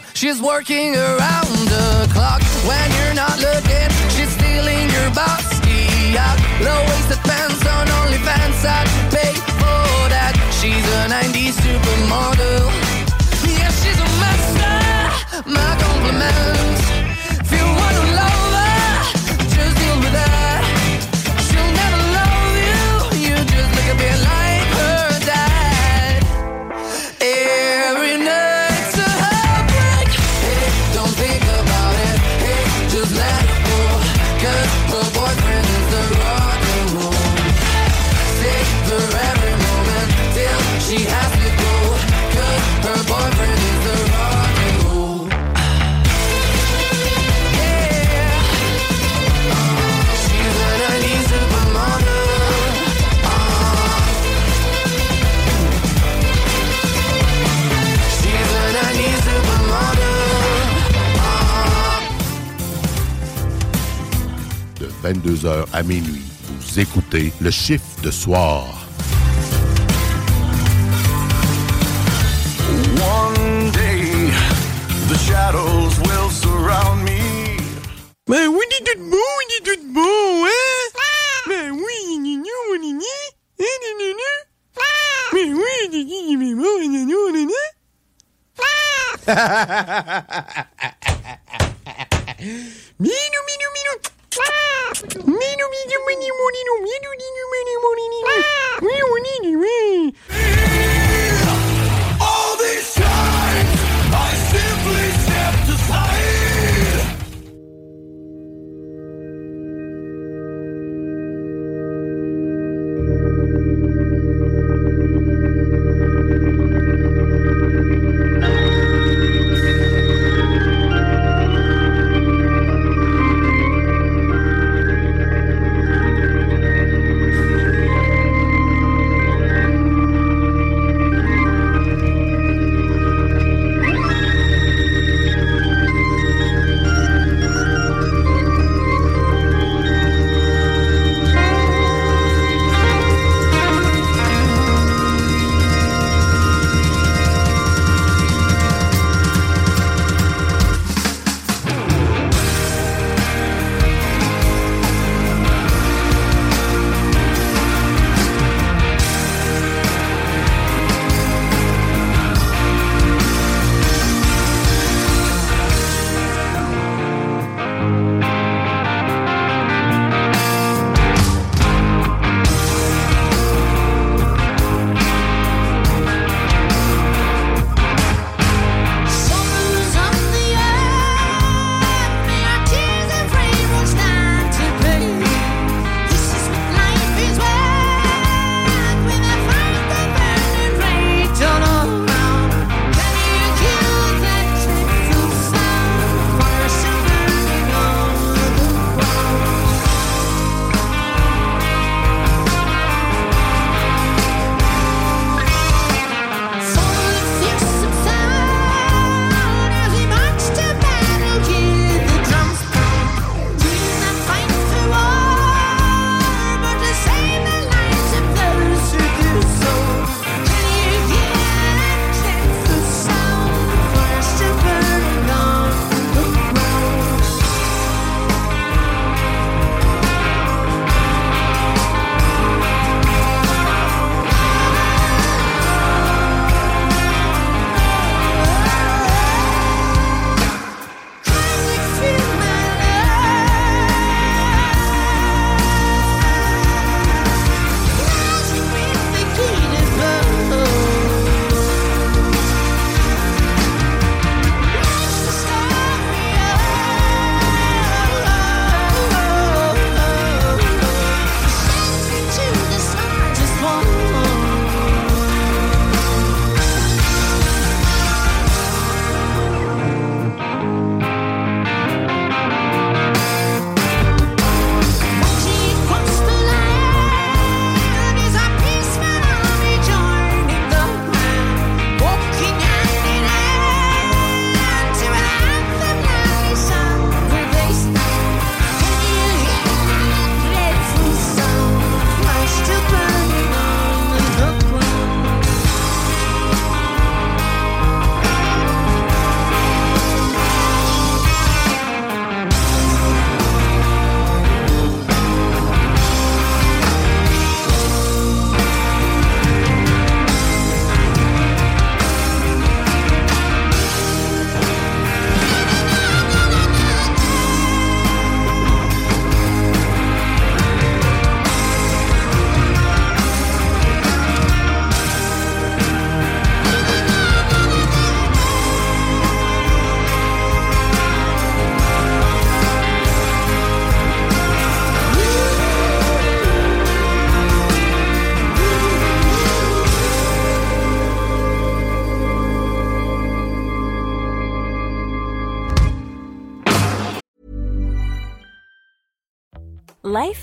[SPEAKER 18] At she's working around the clock. When you're not looking, she's stealing your bossy out. Low
[SPEAKER 20] 22h à minuit. Vous écoutez le chiffre de soir.
[SPEAKER 6] One day, the shadows will surround me.
[SPEAKER 21] Oui, tout beau, hein? Oui, oui.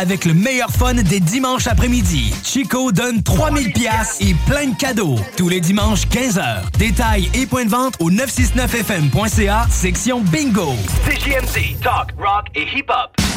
[SPEAKER 19] Avec le meilleur fun des dimanches après-midi. Chico donne 3000 pièces et plein de cadeaux. Tous les dimanches 15h. Détails et points de vente au 969fm.ca, section Bingo.
[SPEAKER 16] CJMD, talk, rock et hip-hop.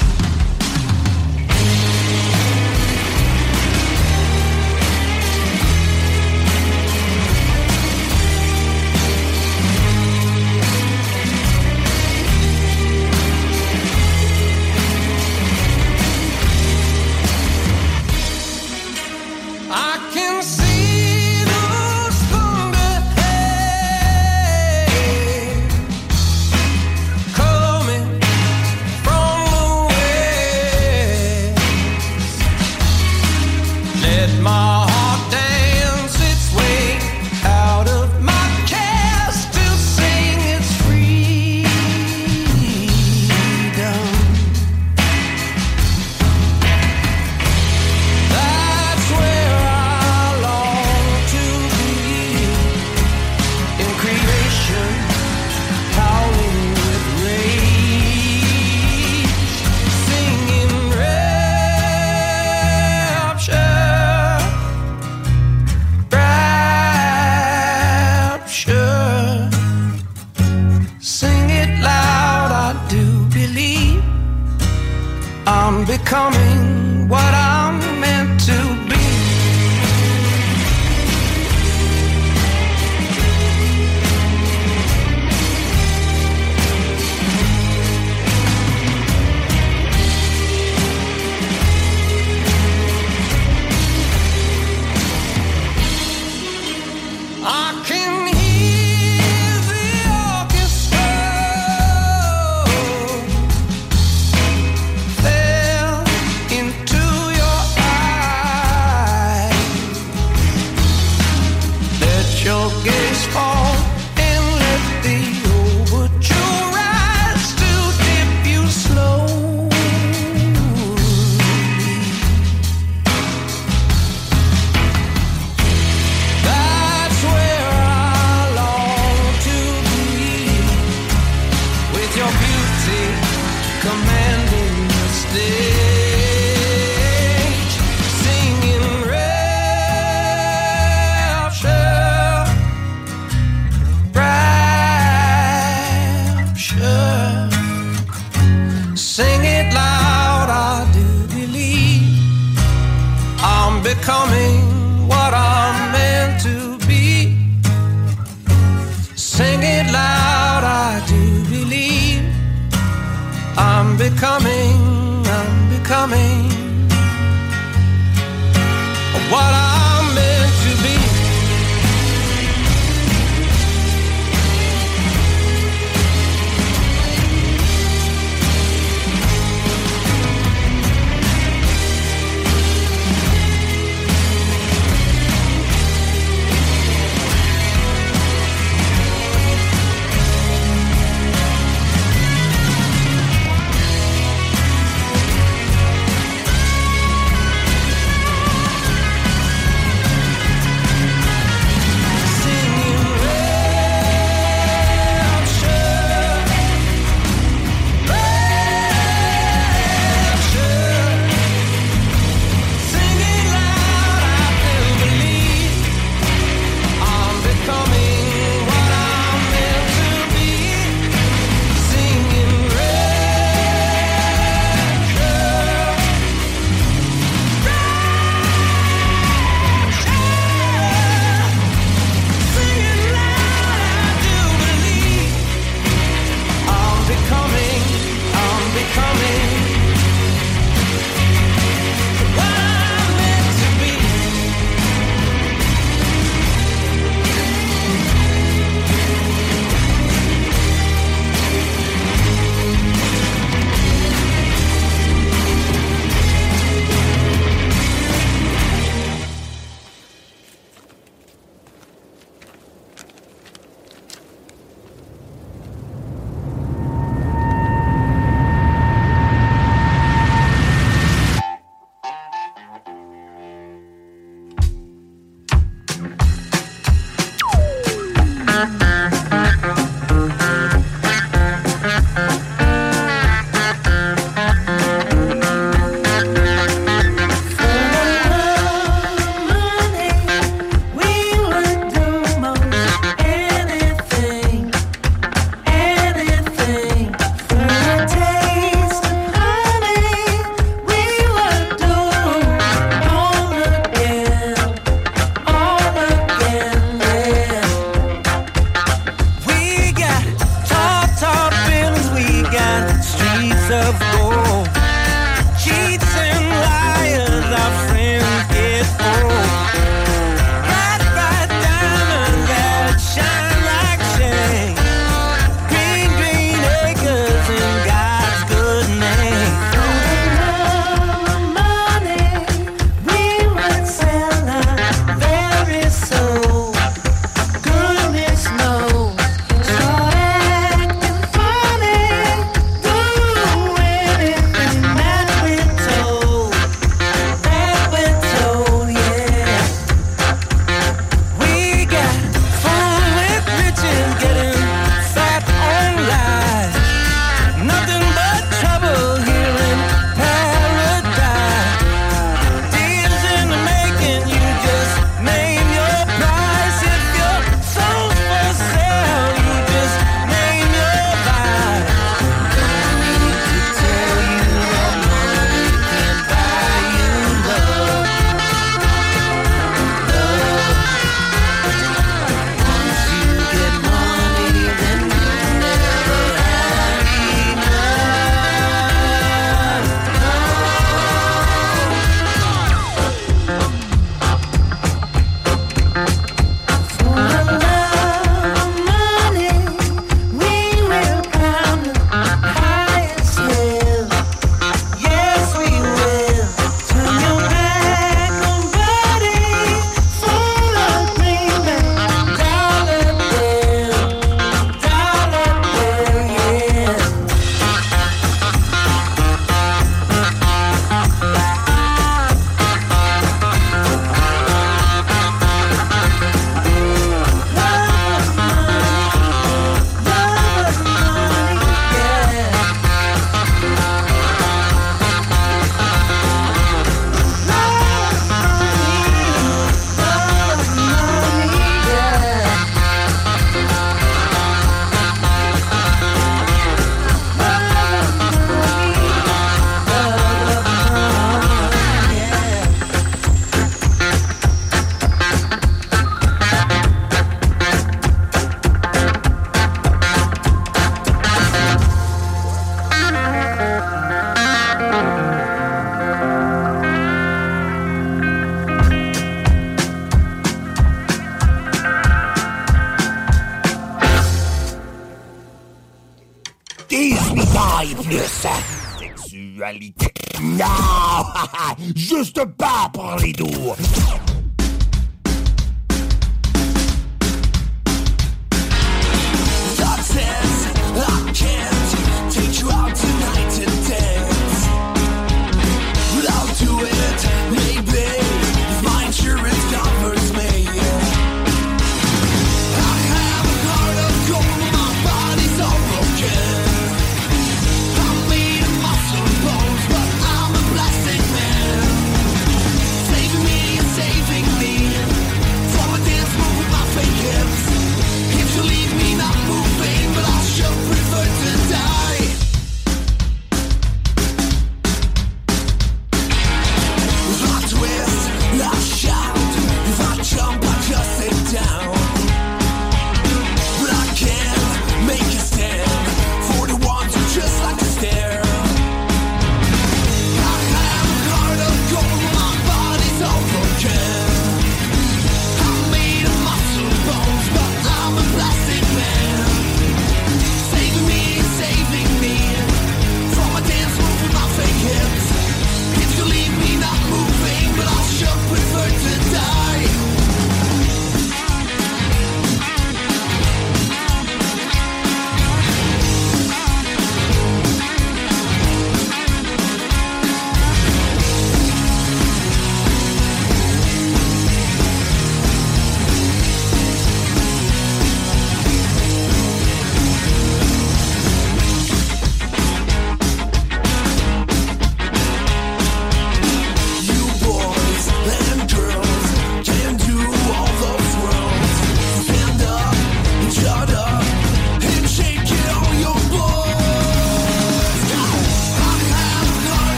[SPEAKER 16] De sa sexualité. Non! Juste pas pour les doux.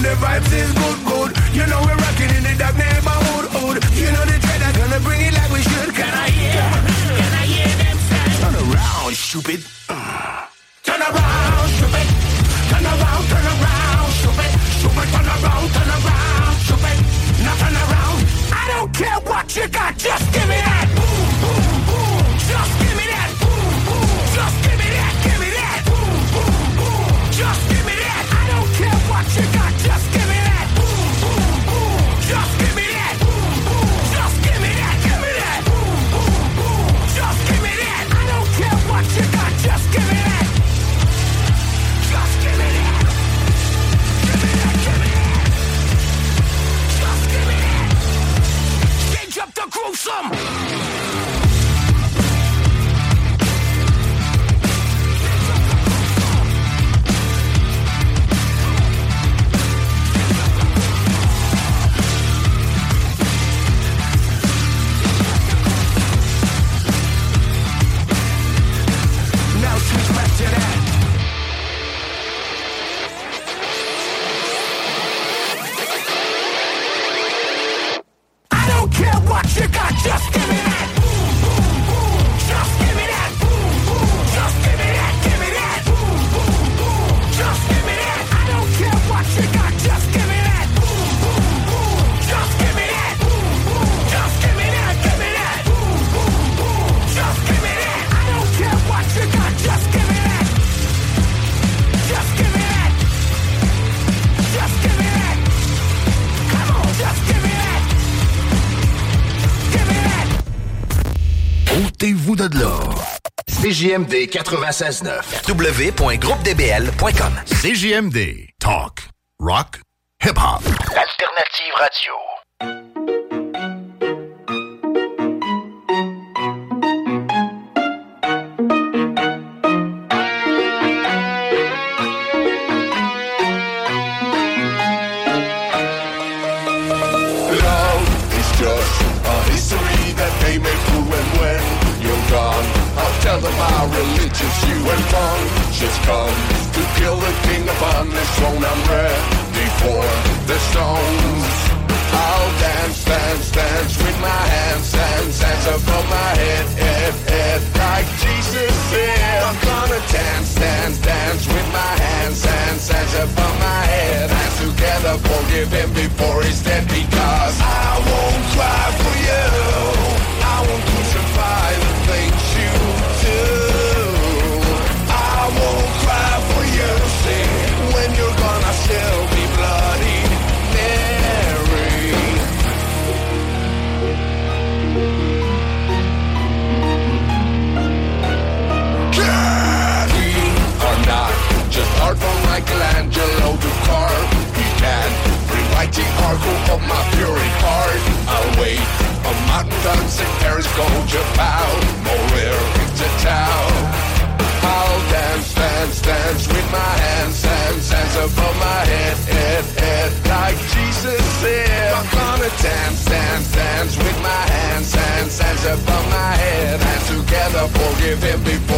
[SPEAKER 22] and
[SPEAKER 9] the vibes is good, good. You know we're rocking in the dark neighborhood, hood. You know the dread are gonna bring it like we should. Can I hear? Can I hear them say? Turn around, stupid.
[SPEAKER 10] CJMD 96.9. www.groupedbl.com. CJMD. Talk. Rock. Hip-hop.
[SPEAKER 1] Alternative radio.
[SPEAKER 6] religious you and conscious come to kill the king upon this throne. I'm ready for the stones. I'll dance, dance, dance with my hands, hands, hands above my head, head, head, like Jesus said. I'm gonna dance, dance, dance with my hands, hands, hands above my head, hands together, forgive him before he's dead, because I won't cry for you. I won't crucify the things Angelo the car He can relight the article of my fury heart. I'll wait on mountains in Paris, gold, Japan Morir is the town. I'll dance, dance, dance with my hands, hands, hands above my head, head, head Like Jesus said. I'm gonna dance, dance, dance with my hands, hands, hands above my head. Hands together,
[SPEAKER 23] forgiving me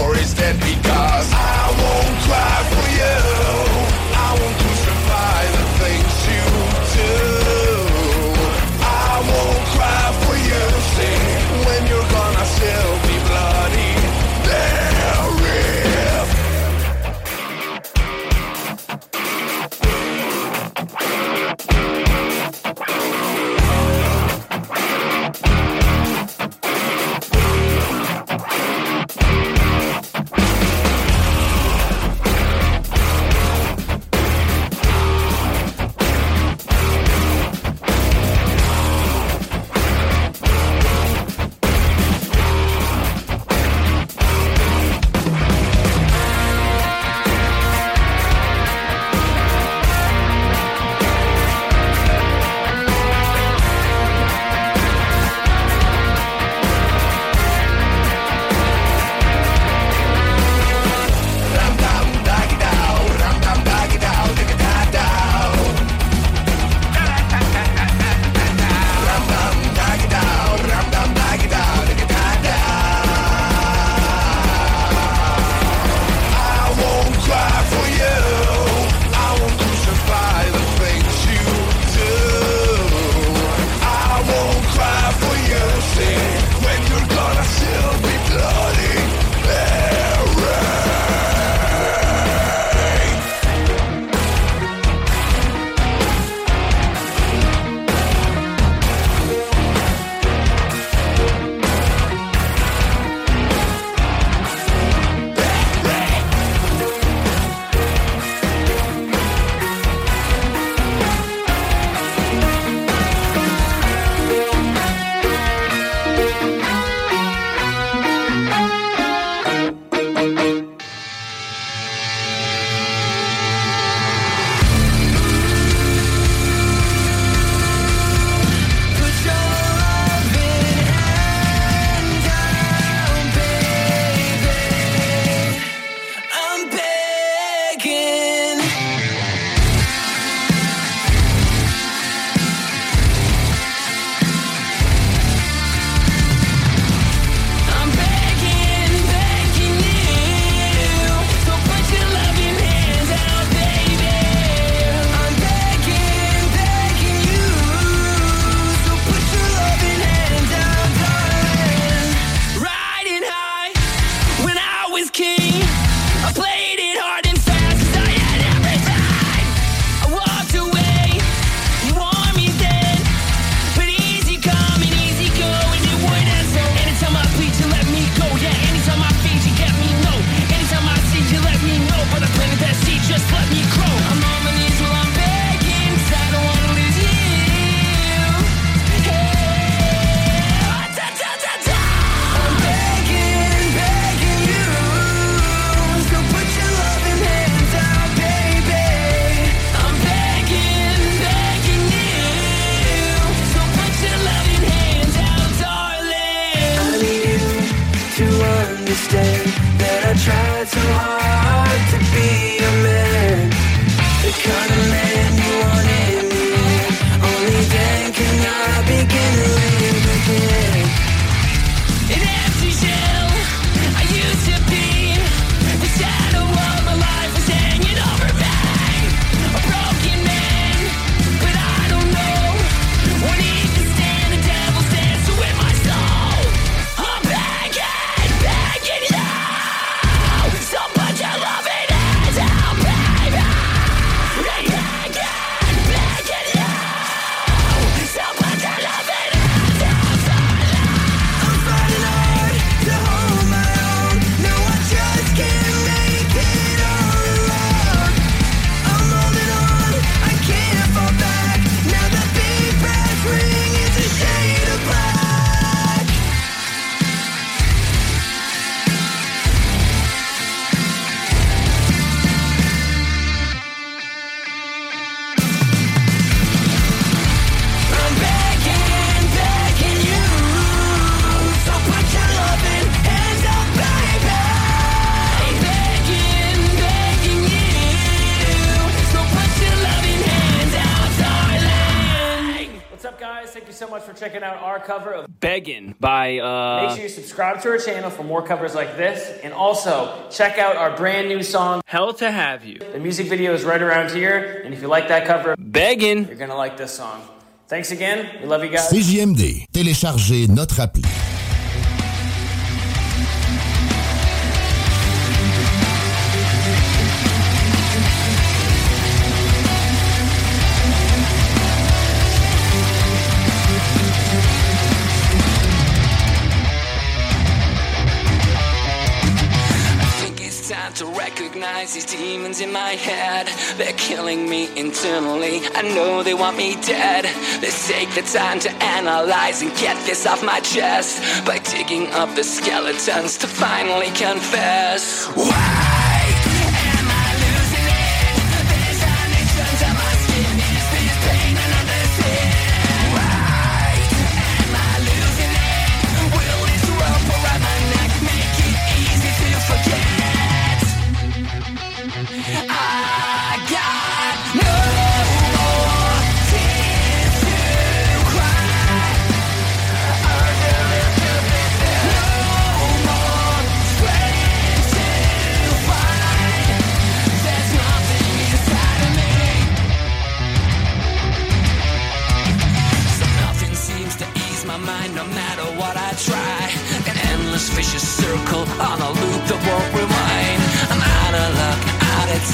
[SPEAKER 23] subscribe to our channel for more covers like this. And also, check out our brand new song,
[SPEAKER 24] Hell to Have You.
[SPEAKER 23] The music video is right around here. And if you like that cover,
[SPEAKER 24] begging,
[SPEAKER 23] you're going to like this song. Thanks again. We love you guys.
[SPEAKER 25] CJMD. Téléchargez notre appli.
[SPEAKER 9] These demons in my head. They're killing me internally. I know they want me dead. Let's take the time to analyze and get this off my chest by digging up the skeletons to finally confess. Why?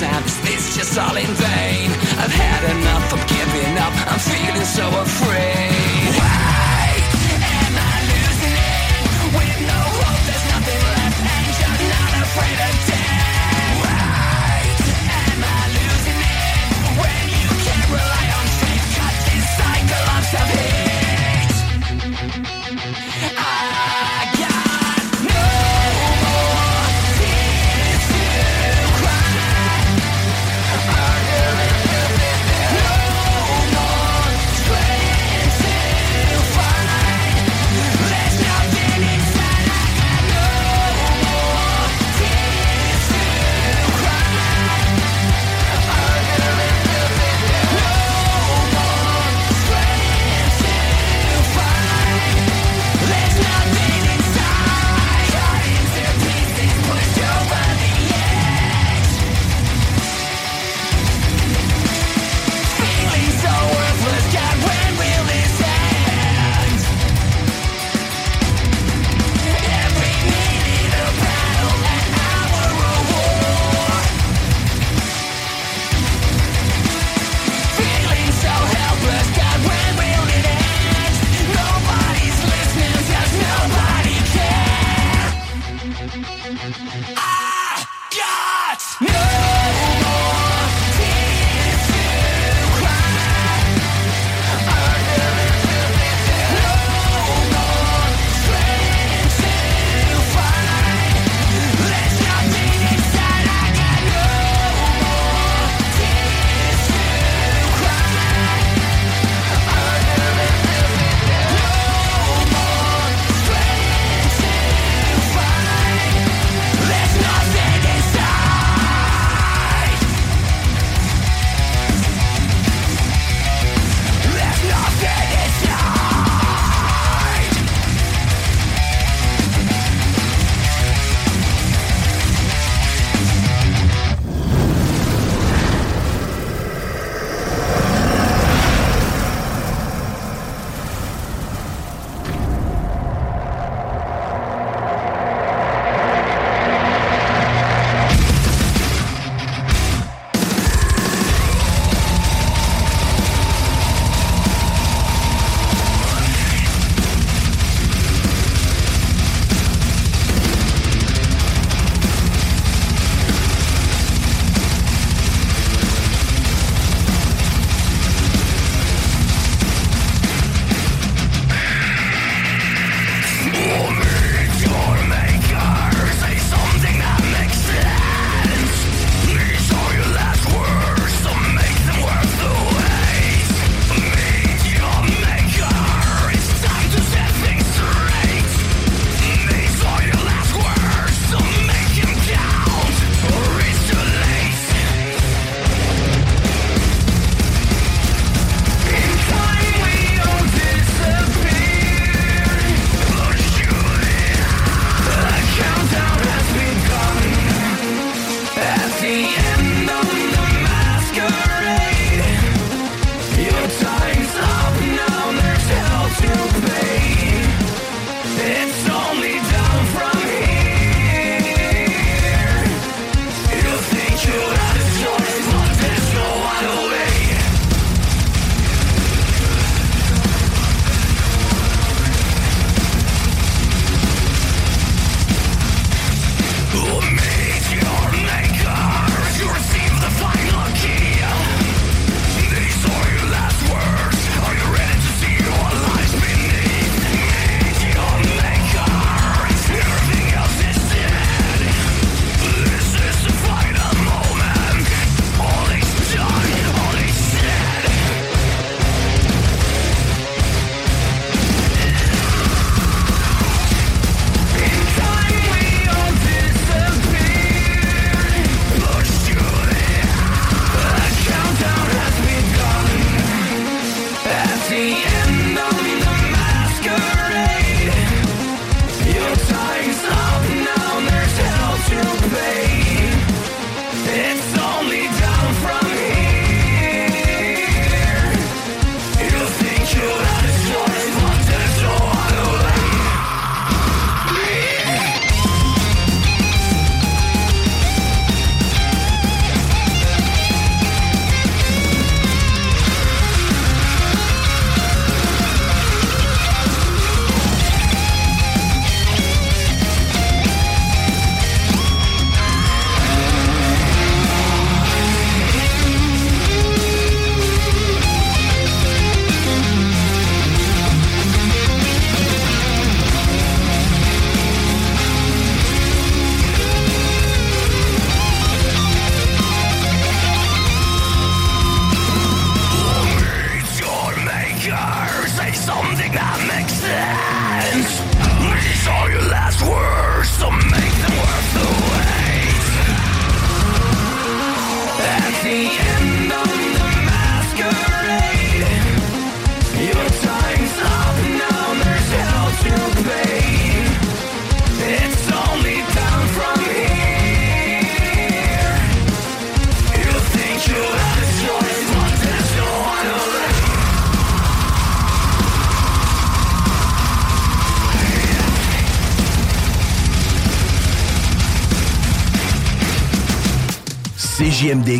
[SPEAKER 9] Is this just all in vain? I've had enough, I'm giving up. I'm feeling so afraid.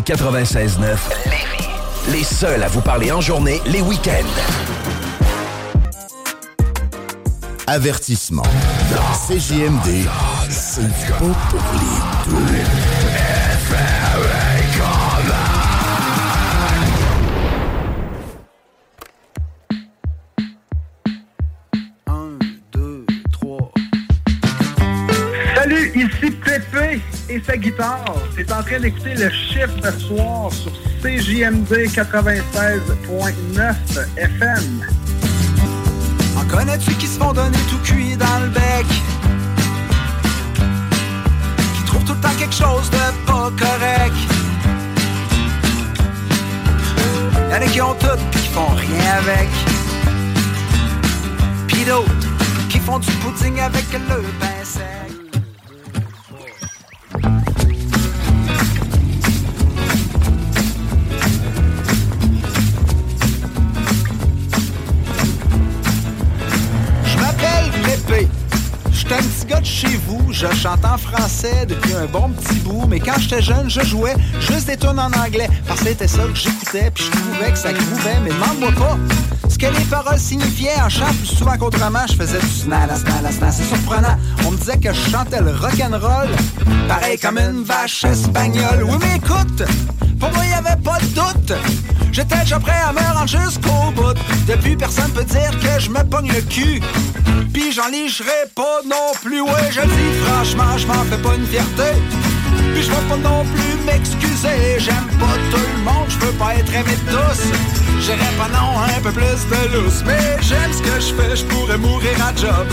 [SPEAKER 26] 96.9 Lévis. Les seuls à vous parler en journée, les week-ends.
[SPEAKER 10] Avertissement. CJMD, c'est pas pour les deux.
[SPEAKER 27] Salut, ici Pépé et sa guitare. T'es en train d'écouter le de soir sur CJMD 96.9 FM.
[SPEAKER 28] En connais-tu qui se font donner tout cuit dans le bec? Qui trouvent tout le temps quelque chose de pas correct? Y'en a qui ont tout pis qui font rien avec. Pis d'autres qui font du pudding avec le pain sec. Depuis un bon petit bout, mais quand j'étais jeune, je jouais juste des tunes en anglais, parce que c'était ça que j'écoutais, puis je trouvais que ça grouvait, mais demande-moi pas ce que les paroles signifiaient en chant plus souvent qu'autrement, je faisais du snala, snala, snala, c'est surprenant. On me disait que je chantais le rock'n'roll, pareil comme une vache espagnole. Oui, mais écoute, pour moi, y avait pas de doute. J'étais déjà prêt à me rendre jusqu'au bout. Depuis, personne peut dire que je me pogne le cul. Puis j'en ligerai pas non plus. Ouais, je le dis franchement, je m'en fais pas une fierté. Puis je veux pas non plus m'excuser. J'aime pas tout le monde, je veux pas être aimé de tous. J'irais pas non un peu plus de lousse. Mais j'aime ce que je fais, je pourrais mourir à job.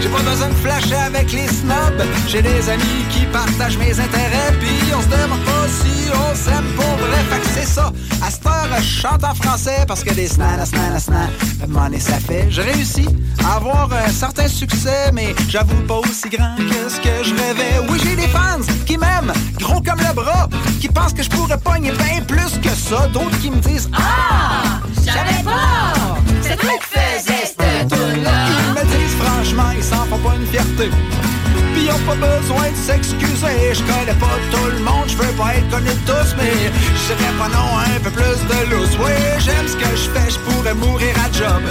[SPEAKER 28] J'ai pas besoin de flasher avec les snobs. J'ai des amis qui partagent mes intérêts. Puis on se demande pas si on s'aime pour vrai. Fait que c'est ça. À cette heure, je chante en français parce que des snanas, snanas, m'en est ça fait. J'ai réussi à avoir un certain succès, mais j'avoue pas aussi grand que ce que je rêvais. Oui, j'ai des fans qui m'aiment, gros comme le bras, qui pensent que je pourrais pogner bien plus que ça. D'autres qui me disent Ah,
[SPEAKER 9] je savais pas. C'est toi qui faisais cette tune-là.
[SPEAKER 28] Ils me disent franchement, ils s'en font pas une fierté. Puis ils ont pas besoin de s'excuser. Je connais pas tout le monde, je veux pas être connu de tous, mais je dirais pas non un peu plus de lousse. Oui, j'aime ce que je fais, je pourrais mourir à job.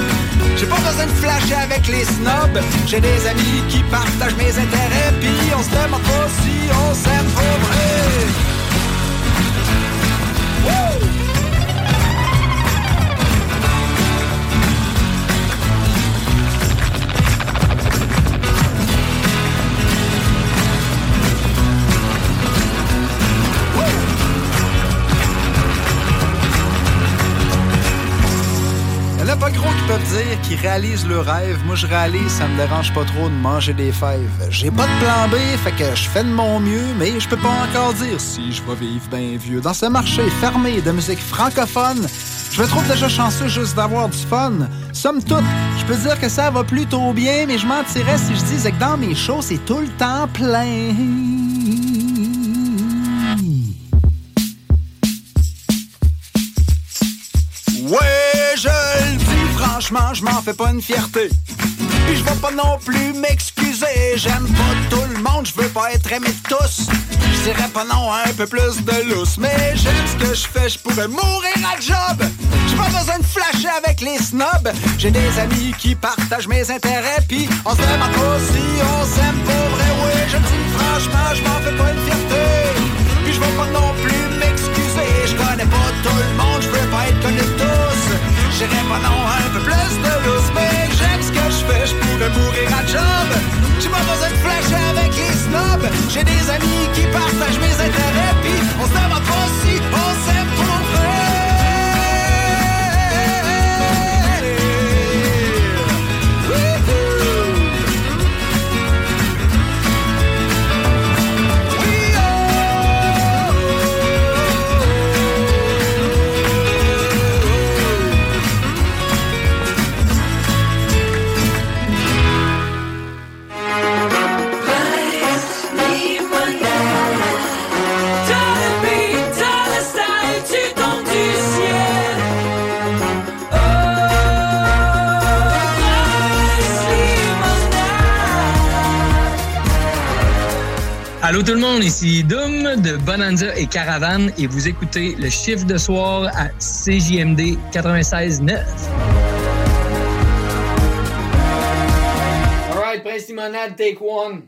[SPEAKER 28] J'ai pas besoin de flasher avec les snobs. J'ai des amis qui partagent mes intérêts, puis on se demande pas si on s'aime pour vrai. Peuvent dire qu'ils réalisent le rêve. Moi, je réalise, ça me dérange pas trop de manger des fèves. J'ai pas de plan B, fait que je fais de mon mieux, mais je peux pas encore dire si je vais vivre bien vieux. Dans ce marché fermé de musique francophone, je me trouve déjà chanceux juste d'avoir du fun. Somme toute, je peux dire que ça va plutôt bien, mais je mentirais si je disais que dans mes shows, c'est tout le temps plein. Franchement, je m'en fais pas une fierté. Puis je vais pas non plus m'excuser. J'aime pas tout le monde, je veux pas être aimé de tous. Je dirais pas non un peu plus de lousse. Mais j'aime ce que je fais, je pourrais mourir à job. J'ai pas besoin de flasher avec les snobs. J'ai des amis qui partagent mes intérêts. Puis on se pas si on s'aime pour vrai. Oui, je dis franchement, je m'en fais pas une fierté. Puis je vais pas non plus m'excuser. Connais pas tout le monde, je veux pas être connu de tous. J'irai pas non un peu plus de lousse, mais j'aime ce que je fais, je pourrais mourir à job. J'ai pas besoin de flasher avec les snobs. J'ai des amis qui partagent mes intérêts, puis on pas si on
[SPEAKER 29] monde, ici Doom de Bonanza et Caravane et vous écoutez le chiffre de soir à CJMD 96.9.
[SPEAKER 16] All right, Prince Limonade, take one.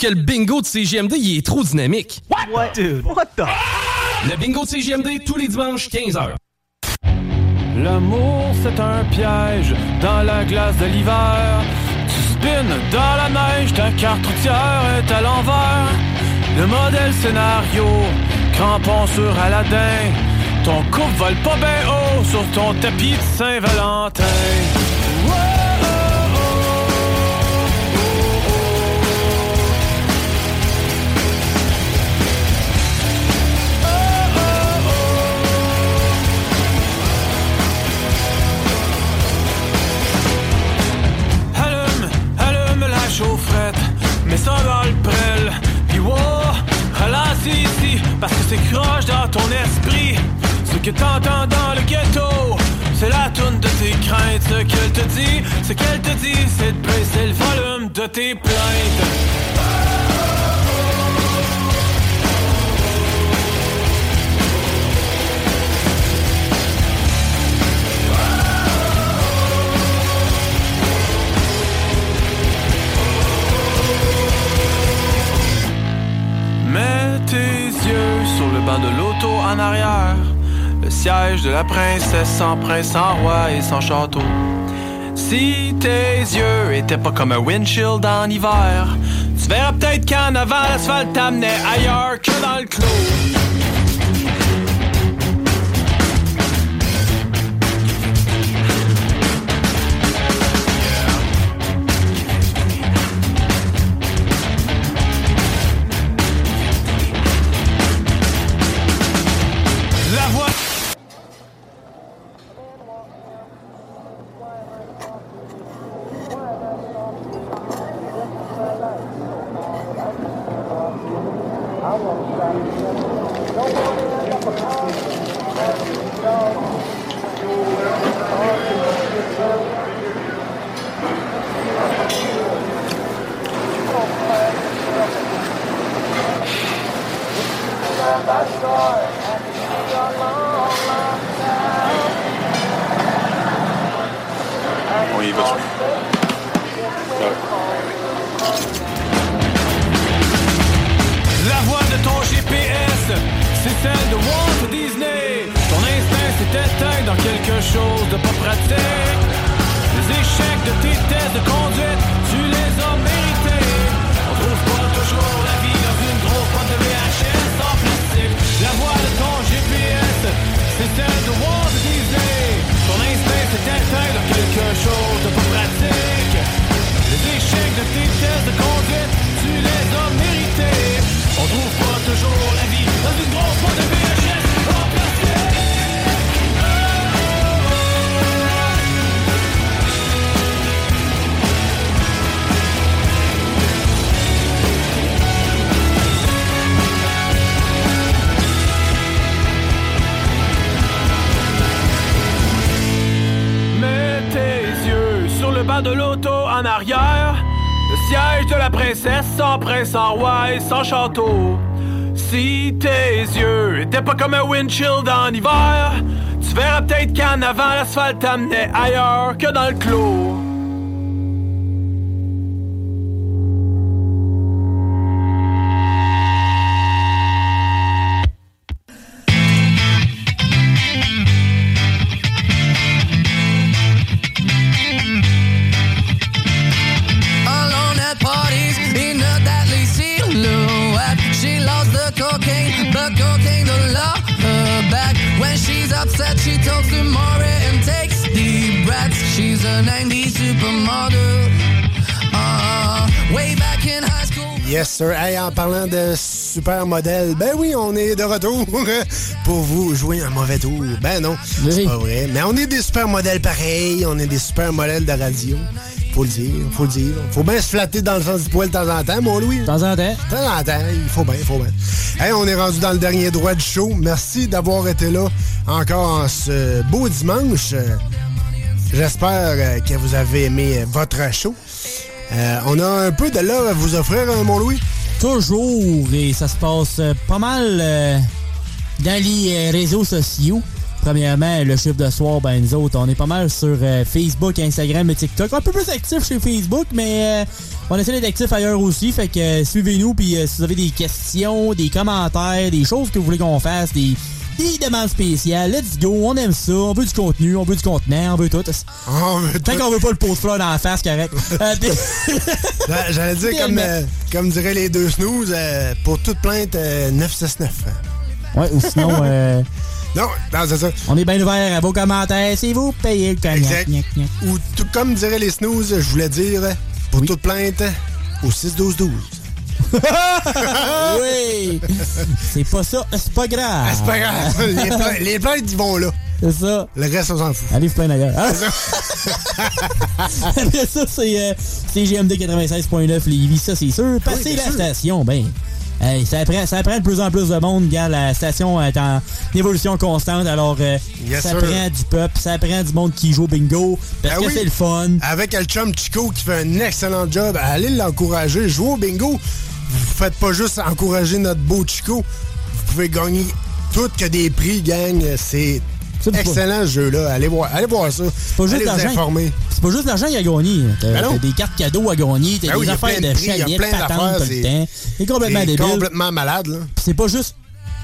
[SPEAKER 24] Que le bingo de CGMD, il est trop dynamique. What? Dude, what the? Le bingo de CGMD, tous les dimanches, 15h.
[SPEAKER 12] L'amour c'est un piège dans la glace de l'hiver. Tu spins dans la neige, ta carte routière est à l'envers. Le modèle scénario, crampon sur Aladdin. Ton couple vole pas bien haut sur ton tapis de Saint-Valentin. Allume la chaufferette, mets ça dans le prêle. Puis wow, ralentis ici, parce que c'est croche dans ton esprit. Ce que t'entends dans le ghetto, c'est la toune de tes craintes. Ce qu'elle te dit, ce qu'elle te dit, c'est de baisser le volume de tes plaintes. Le banc de l'auto en arrière. Le siège de la princesse sans prince, sans roi et sans château. Si tes yeux étaient pas comme un windshield en hiver, tu verras peut-être qu'en avant l'asphalte t'amenait ailleurs que dans le clos. Sans roi sans château. Si tes yeux étaient pas comme un windshield en hiver, tu verras peut-être qu'en avant l'asphalte t'amenait ailleurs que dans le clos.
[SPEAKER 4] Hey, en parlant de super modèle, ben oui, on est de retour pour vous jouer un mauvais tour. Ben non, c'est pas vrai. Mais on est des super modèles pareils. On est des super modèles de radio. Faut le dire, faut le dire. Faut bien se flatter dans le sens du poil de temps en temps, mon Louis. De
[SPEAKER 5] temps en temps.
[SPEAKER 4] De temps en temps, il faut bien, il faut bien. Hey, on est rendu dans le dernier droit du show. Merci d'avoir été là encore en ce beau dimanche. J'espère que vous avez aimé votre show. Euh, on a un peu de l'or à vous offrir, hein, mon Louis?
[SPEAKER 5] Toujours, et ça se passe euh, pas mal euh, dans les réseaux sociaux. Premièrement, le chiffre de soir, ben nous autres, on est pas mal sur Facebook, Instagram et TikTok. Un peu plus actifs chez Facebook, mais euh, on essaie d'être actifs ailleurs aussi. Fait que suivez-nous, puis si vous avez des questions, des commentaires, des choses que vous voulez qu'on fasse, des, des demandes spéciales, let's go, on aime ça, on veut du contenu, on veut du contenant, on veut tout. Tant qu'on veut pas le post fleur dans la face, correct. Euh,
[SPEAKER 4] Ben, J'allais dire, comme, euh, comme diraient les deux snooze, euh, pour toute plainte, euh, 969.
[SPEAKER 5] Ouais, ou sinon... euh,
[SPEAKER 4] Non, non c'est ça.
[SPEAKER 5] On est bien ouvert à vos commentaires. C'est vous payez le cognac.
[SPEAKER 4] Exact.
[SPEAKER 5] Gnac, gnac.
[SPEAKER 4] Ou tout comme diraient les snooze, je voulais dire, pour toute plainte, au 6-12-12.
[SPEAKER 5] oui! C'est pas ça, c'est pas grave.
[SPEAKER 4] Ah, c'est pas grave. Les, pla- les plaintes, ils vont là.
[SPEAKER 5] C'est ça.
[SPEAKER 4] Le reste, on s'en fout.
[SPEAKER 5] Allez, vous plaindre ailleurs. Hein? Après ça, c'est euh, c'est GMD 96.9 Lévis, ça c'est sûr. Passer
[SPEAKER 4] bien
[SPEAKER 5] la
[SPEAKER 4] sûr.
[SPEAKER 5] station, ben. hey, ça, prend, ça prend de plus en plus de monde. Regarde, la station est en évolution constante. Alors, euh,
[SPEAKER 4] Yes,
[SPEAKER 5] ça
[SPEAKER 4] sir.
[SPEAKER 5] prend du peuple, ça prend du monde qui joue au bingo. Parce
[SPEAKER 4] Ben
[SPEAKER 5] que
[SPEAKER 4] oui.
[SPEAKER 5] c'est le fun.
[SPEAKER 4] Avec le chum Chico qui fait un excellent job, allez l'encourager. Jouez au bingo. Vous faites pas juste encourager notre beau Chico. Vous pouvez gagner tout que des prix, gang. C'est excellent ce jeu-là. Allez voir, allez voir ça.
[SPEAKER 5] pas juste l'argent. C'est pas juste l'argent qu'il y a gagné. T'as
[SPEAKER 4] Ben
[SPEAKER 5] t'as des cartes cadeaux à gagner, t'as
[SPEAKER 4] Ben oui,
[SPEAKER 5] des
[SPEAKER 4] a
[SPEAKER 5] affaires
[SPEAKER 4] plein de
[SPEAKER 5] de
[SPEAKER 4] prix, il y a
[SPEAKER 5] chalet,
[SPEAKER 4] plein d'affaires, c'est-.
[SPEAKER 5] C'est complètement
[SPEAKER 4] C'est
[SPEAKER 5] débile.
[SPEAKER 4] complètement malade,
[SPEAKER 5] c'est pas juste.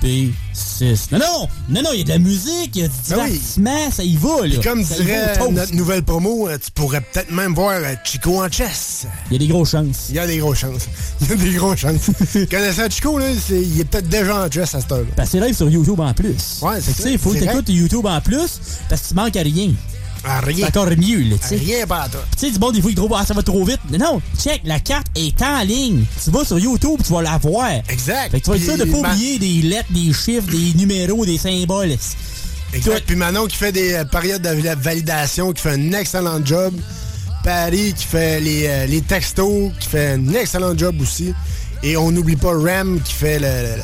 [SPEAKER 5] B6. Non, non! Non, non, il y a de la musique, il y a du
[SPEAKER 4] Ben oui.
[SPEAKER 5] divertissement, ça y va, là.
[SPEAKER 4] Puis comme
[SPEAKER 5] Ça va
[SPEAKER 4] dirait
[SPEAKER 5] toast.
[SPEAKER 4] notre nouvelle promo, euh, tu pourrais peut-être même voir euh, Chico en chess.
[SPEAKER 5] Il y a des grosses chances.
[SPEAKER 4] Il y a des grosses chances. Il y a des grosses chances. Connaissant Chico, là, il est peut-être déjà en chess à cette heure-là.
[SPEAKER 5] Parce que c'est live sur YouTube en plus.
[SPEAKER 4] Ouais, c'est
[SPEAKER 5] tu
[SPEAKER 4] ça.
[SPEAKER 5] sais, il faut que
[SPEAKER 4] C'est
[SPEAKER 5] t'écoutes YouTube en plus, parce que tu manques à rien.
[SPEAKER 4] Rien.
[SPEAKER 5] C'est encore mieux, là, tu sais.
[SPEAKER 4] Rien pas toi.
[SPEAKER 5] Tu sais, du bon, des fois, ils trouvent, ah, ça va trop vite. Mais non, check, la carte est en ligne. Tu vas sur YouTube, tu vas la voir.
[SPEAKER 4] Exact.
[SPEAKER 5] Fait que tu vas être sûr de pas oublier des lettres, des chiffres, des numéros, des symboles.
[SPEAKER 4] Exact. Puis Manon qui fait des euh, périodes de val- validation, qui fait un excellent job. Paris qui fait les, euh, les textos, qui fait un excellent job aussi. Et on n'oublie pas Ram qui fait le- le-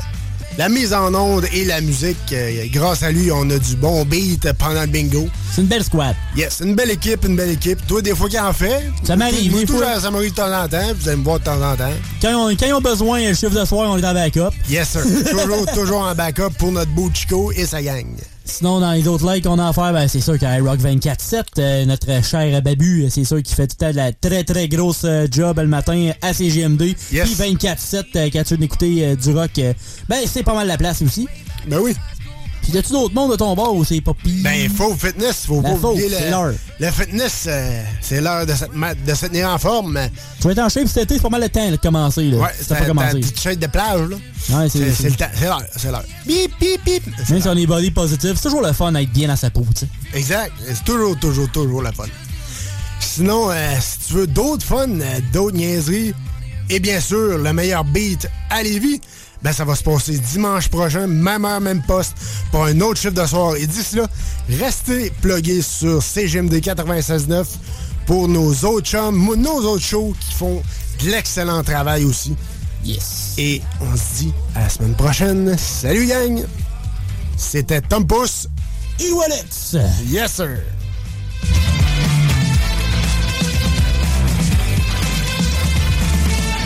[SPEAKER 4] la mise en onde et la musique. Euh, grâce à lui, on a du bon beat pendant le bingo.
[SPEAKER 5] C'est une belle squad.
[SPEAKER 4] Yes, une belle équipe, une belle équipe. Toi, des fois qu'il en fait?
[SPEAKER 5] Ça m'arrive, des fois.
[SPEAKER 4] Ça m'arrive de temps en temps. Vous allez me voir de temps en temps.
[SPEAKER 5] Quand ils ont, quand ils ont besoin, le chiffre de soir, on est en backup.
[SPEAKER 4] Yes, sir. toujours, toujours en backup pour notre beau Chico et sa gang.
[SPEAKER 5] Sinon, dans les autres likes qu'on a à faire, ben, c'est sûr qu'à Rock 24-7, euh, notre cher Babu, euh, c'est sûr qu'il fait tout de la très très grosse euh, job le matin à CGMD. Puis 24-7, euh, quand tu veux écouter du rock, ben c'est pas mal la place aussi.
[SPEAKER 4] Ben oui.
[SPEAKER 5] Puis y tu d'autres mondes de ton bord où c'est pas pire?
[SPEAKER 4] Ben, faux fitness, faut
[SPEAKER 5] La
[SPEAKER 4] pas
[SPEAKER 5] faux,
[SPEAKER 4] oublier
[SPEAKER 5] c'est
[SPEAKER 4] le,
[SPEAKER 5] l'heure.
[SPEAKER 4] le fitness, euh, c'est l'heure de, se de se tenir en forme.
[SPEAKER 5] Tu vas être en shape cet été, c'est pas mal le temps là, de commencer. Là,
[SPEAKER 4] Ouais,
[SPEAKER 5] si
[SPEAKER 4] c'est
[SPEAKER 5] pas commencé.
[SPEAKER 4] petite chaîne de plage, là.
[SPEAKER 5] Ouais, c'est-
[SPEAKER 4] c'est le temps, c'est l'heure, c'est l'heure. Bip, bip, bip.
[SPEAKER 5] Même si on est body positive, c'est toujours le fun d'être bien dans sa peau, tu sais.
[SPEAKER 4] Exact. C'est toujours, toujours, toujours la fun. Sinon, euh, si tu veux d'autres fun, euh, d'autres niaiseries, et bien sûr, le meilleur beat à Lévis, ben ça va se passer dimanche prochain, même heure, même poste, pour un autre chiffre de soir. Et d'ici là, restez plugués sur CGMD 96.9 pour nos autres chums, nos autres shows qui font de l'excellent travail aussi.
[SPEAKER 5] Yes.
[SPEAKER 4] Et on se dit à la semaine prochaine. Salut gang! C'était Tom Pouce
[SPEAKER 5] et Wallets.
[SPEAKER 4] Yes sir!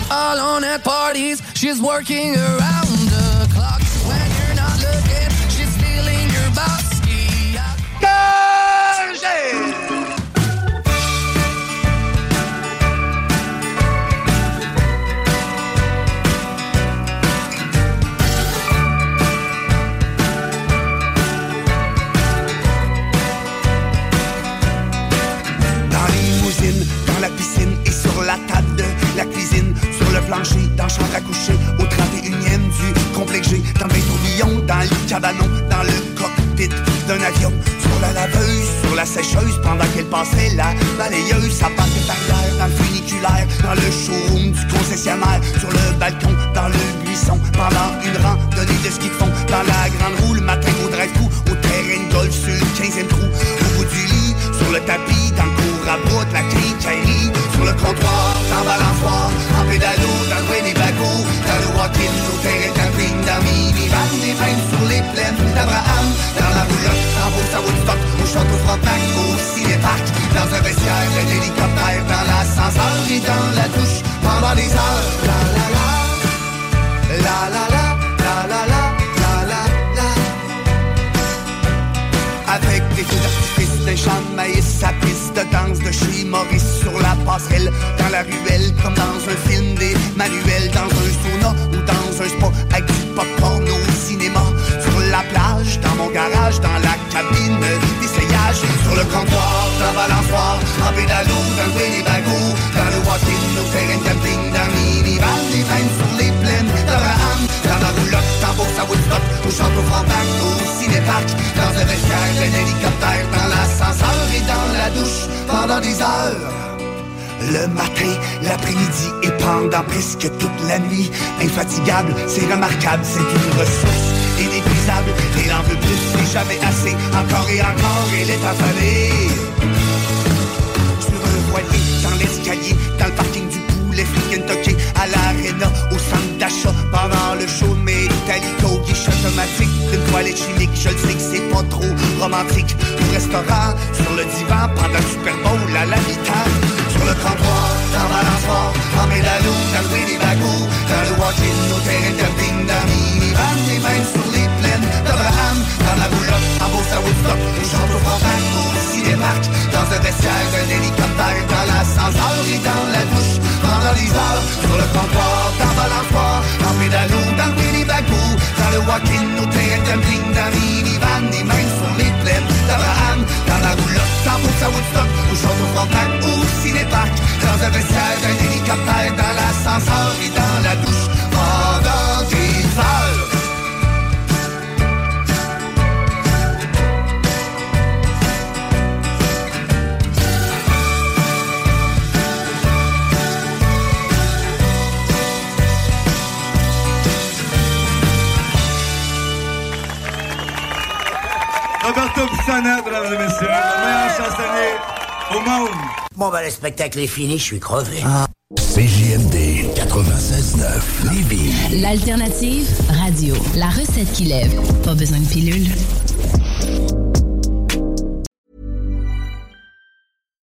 [SPEAKER 18] All on at parties, she's working around the clock. When you're not looking, she's stealing your bossy.
[SPEAKER 30] Dans limousines, dans la piscine et sur la table la cuisine, le plancher, dans chambre à coucher, au 31e du complexe dans le tourbillon, dans le cabanon, dans le cockpit d'un avion, sur la laveuse, sur la sécheuse, pendant qu'elle passait la balayeuse, ça passait par l'air, dans le funiculaire, dans le showroom du concessionnaire, sur le balcon, dans le buisson, pendant une randonnée de ski de fond, dans la grande roue, le matin au drive-thru, au terrain de golf sur le 15e trou, au bout du lit, sur le tapis, dans le cours à la quincaillerie, sur le comptoir, dans le balançoir, en pédalo, dans le coin des bagos, dans le walk-in, au terrain camping, dans minivan, des feintes sur les plaines d'Abraham, dans la roulotte, en Beauce à Woodstock, au château Frontenac, au cinéparc, dans un vestiaire, un hélicoptère, dans l'ascenseur et dans la douche, pendant des heures, la la la, la la la, la la la, la la la. Avec des feux d'artifice, des champs de maïs, sa piste de danse de Maurice sur la dans la ruelle, comme dans un film des manuels, dans un sauna ou dans un spa, avec du popcorn au cinéma, sur la plage, dans mon garage, dans la cabine d'essayage, sur le comptoir, dans balançoir, en pédalo, dans le bagos, dans le walk-in, au terrain camping, dans minivan, des feintes sur les plaines d'Abraham, dans la roulotte, en Beauce à Woodstock, au château Frontenac, au cinéparc, dans un vestiaire, un hélicoptère, dans l'ascenseur et dans la douche, pendant des heures. Le matin, l'après-midi et pendant presque toute la nuit. Infatigable, c'est remarquable, c'est une ressource inépuisable. Et l'en veut plus, c'est jamais assez. Encore et encore, elle est affalée. Je me revoyais dans l'escalier, dans le parking du poulet free Kentucky, à l'arena, au centre d'achat, pendant le show de mes Italico, guichet automatique, d'une toilette chimique, je le sais que c'est pas trop romantique. Au restaurant, sur le divan, pendant le Super Bowl, à la mi-temps, sur le comptoir, dans le balançoir, en le des bagos, dans le walk-in, au terrain de dans le minivan, des mains sur les plaines d'Abraham, dans la roulotte, en Beauce à Woodstock, au château Frontenac, au cinémark, dans un vestiaire, un hélicoptère, dans l'ascenseur et dans la douche, pendant heures, sur le comptoir, le balançoir, en dans le des bagos, dans le walking au terrain camping, dans les minivans, et même sur les plaines dans la roulotte, sans pour à Woodstock, au château Frontenac, au cinéparc, dans un vestiaire d'un hélicoptère, dans l'ascenseur et dans la douche, pendant des heures.
[SPEAKER 31] Roberto Pisana, mesdames et messieurs, monde.
[SPEAKER 32] Bon, bah, le spectacle est fini, je suis crevé.
[SPEAKER 2] CJMD 96.9 Lévis.
[SPEAKER 33] L'alternative radio. La recette qui lève. Pas besoin de pilule.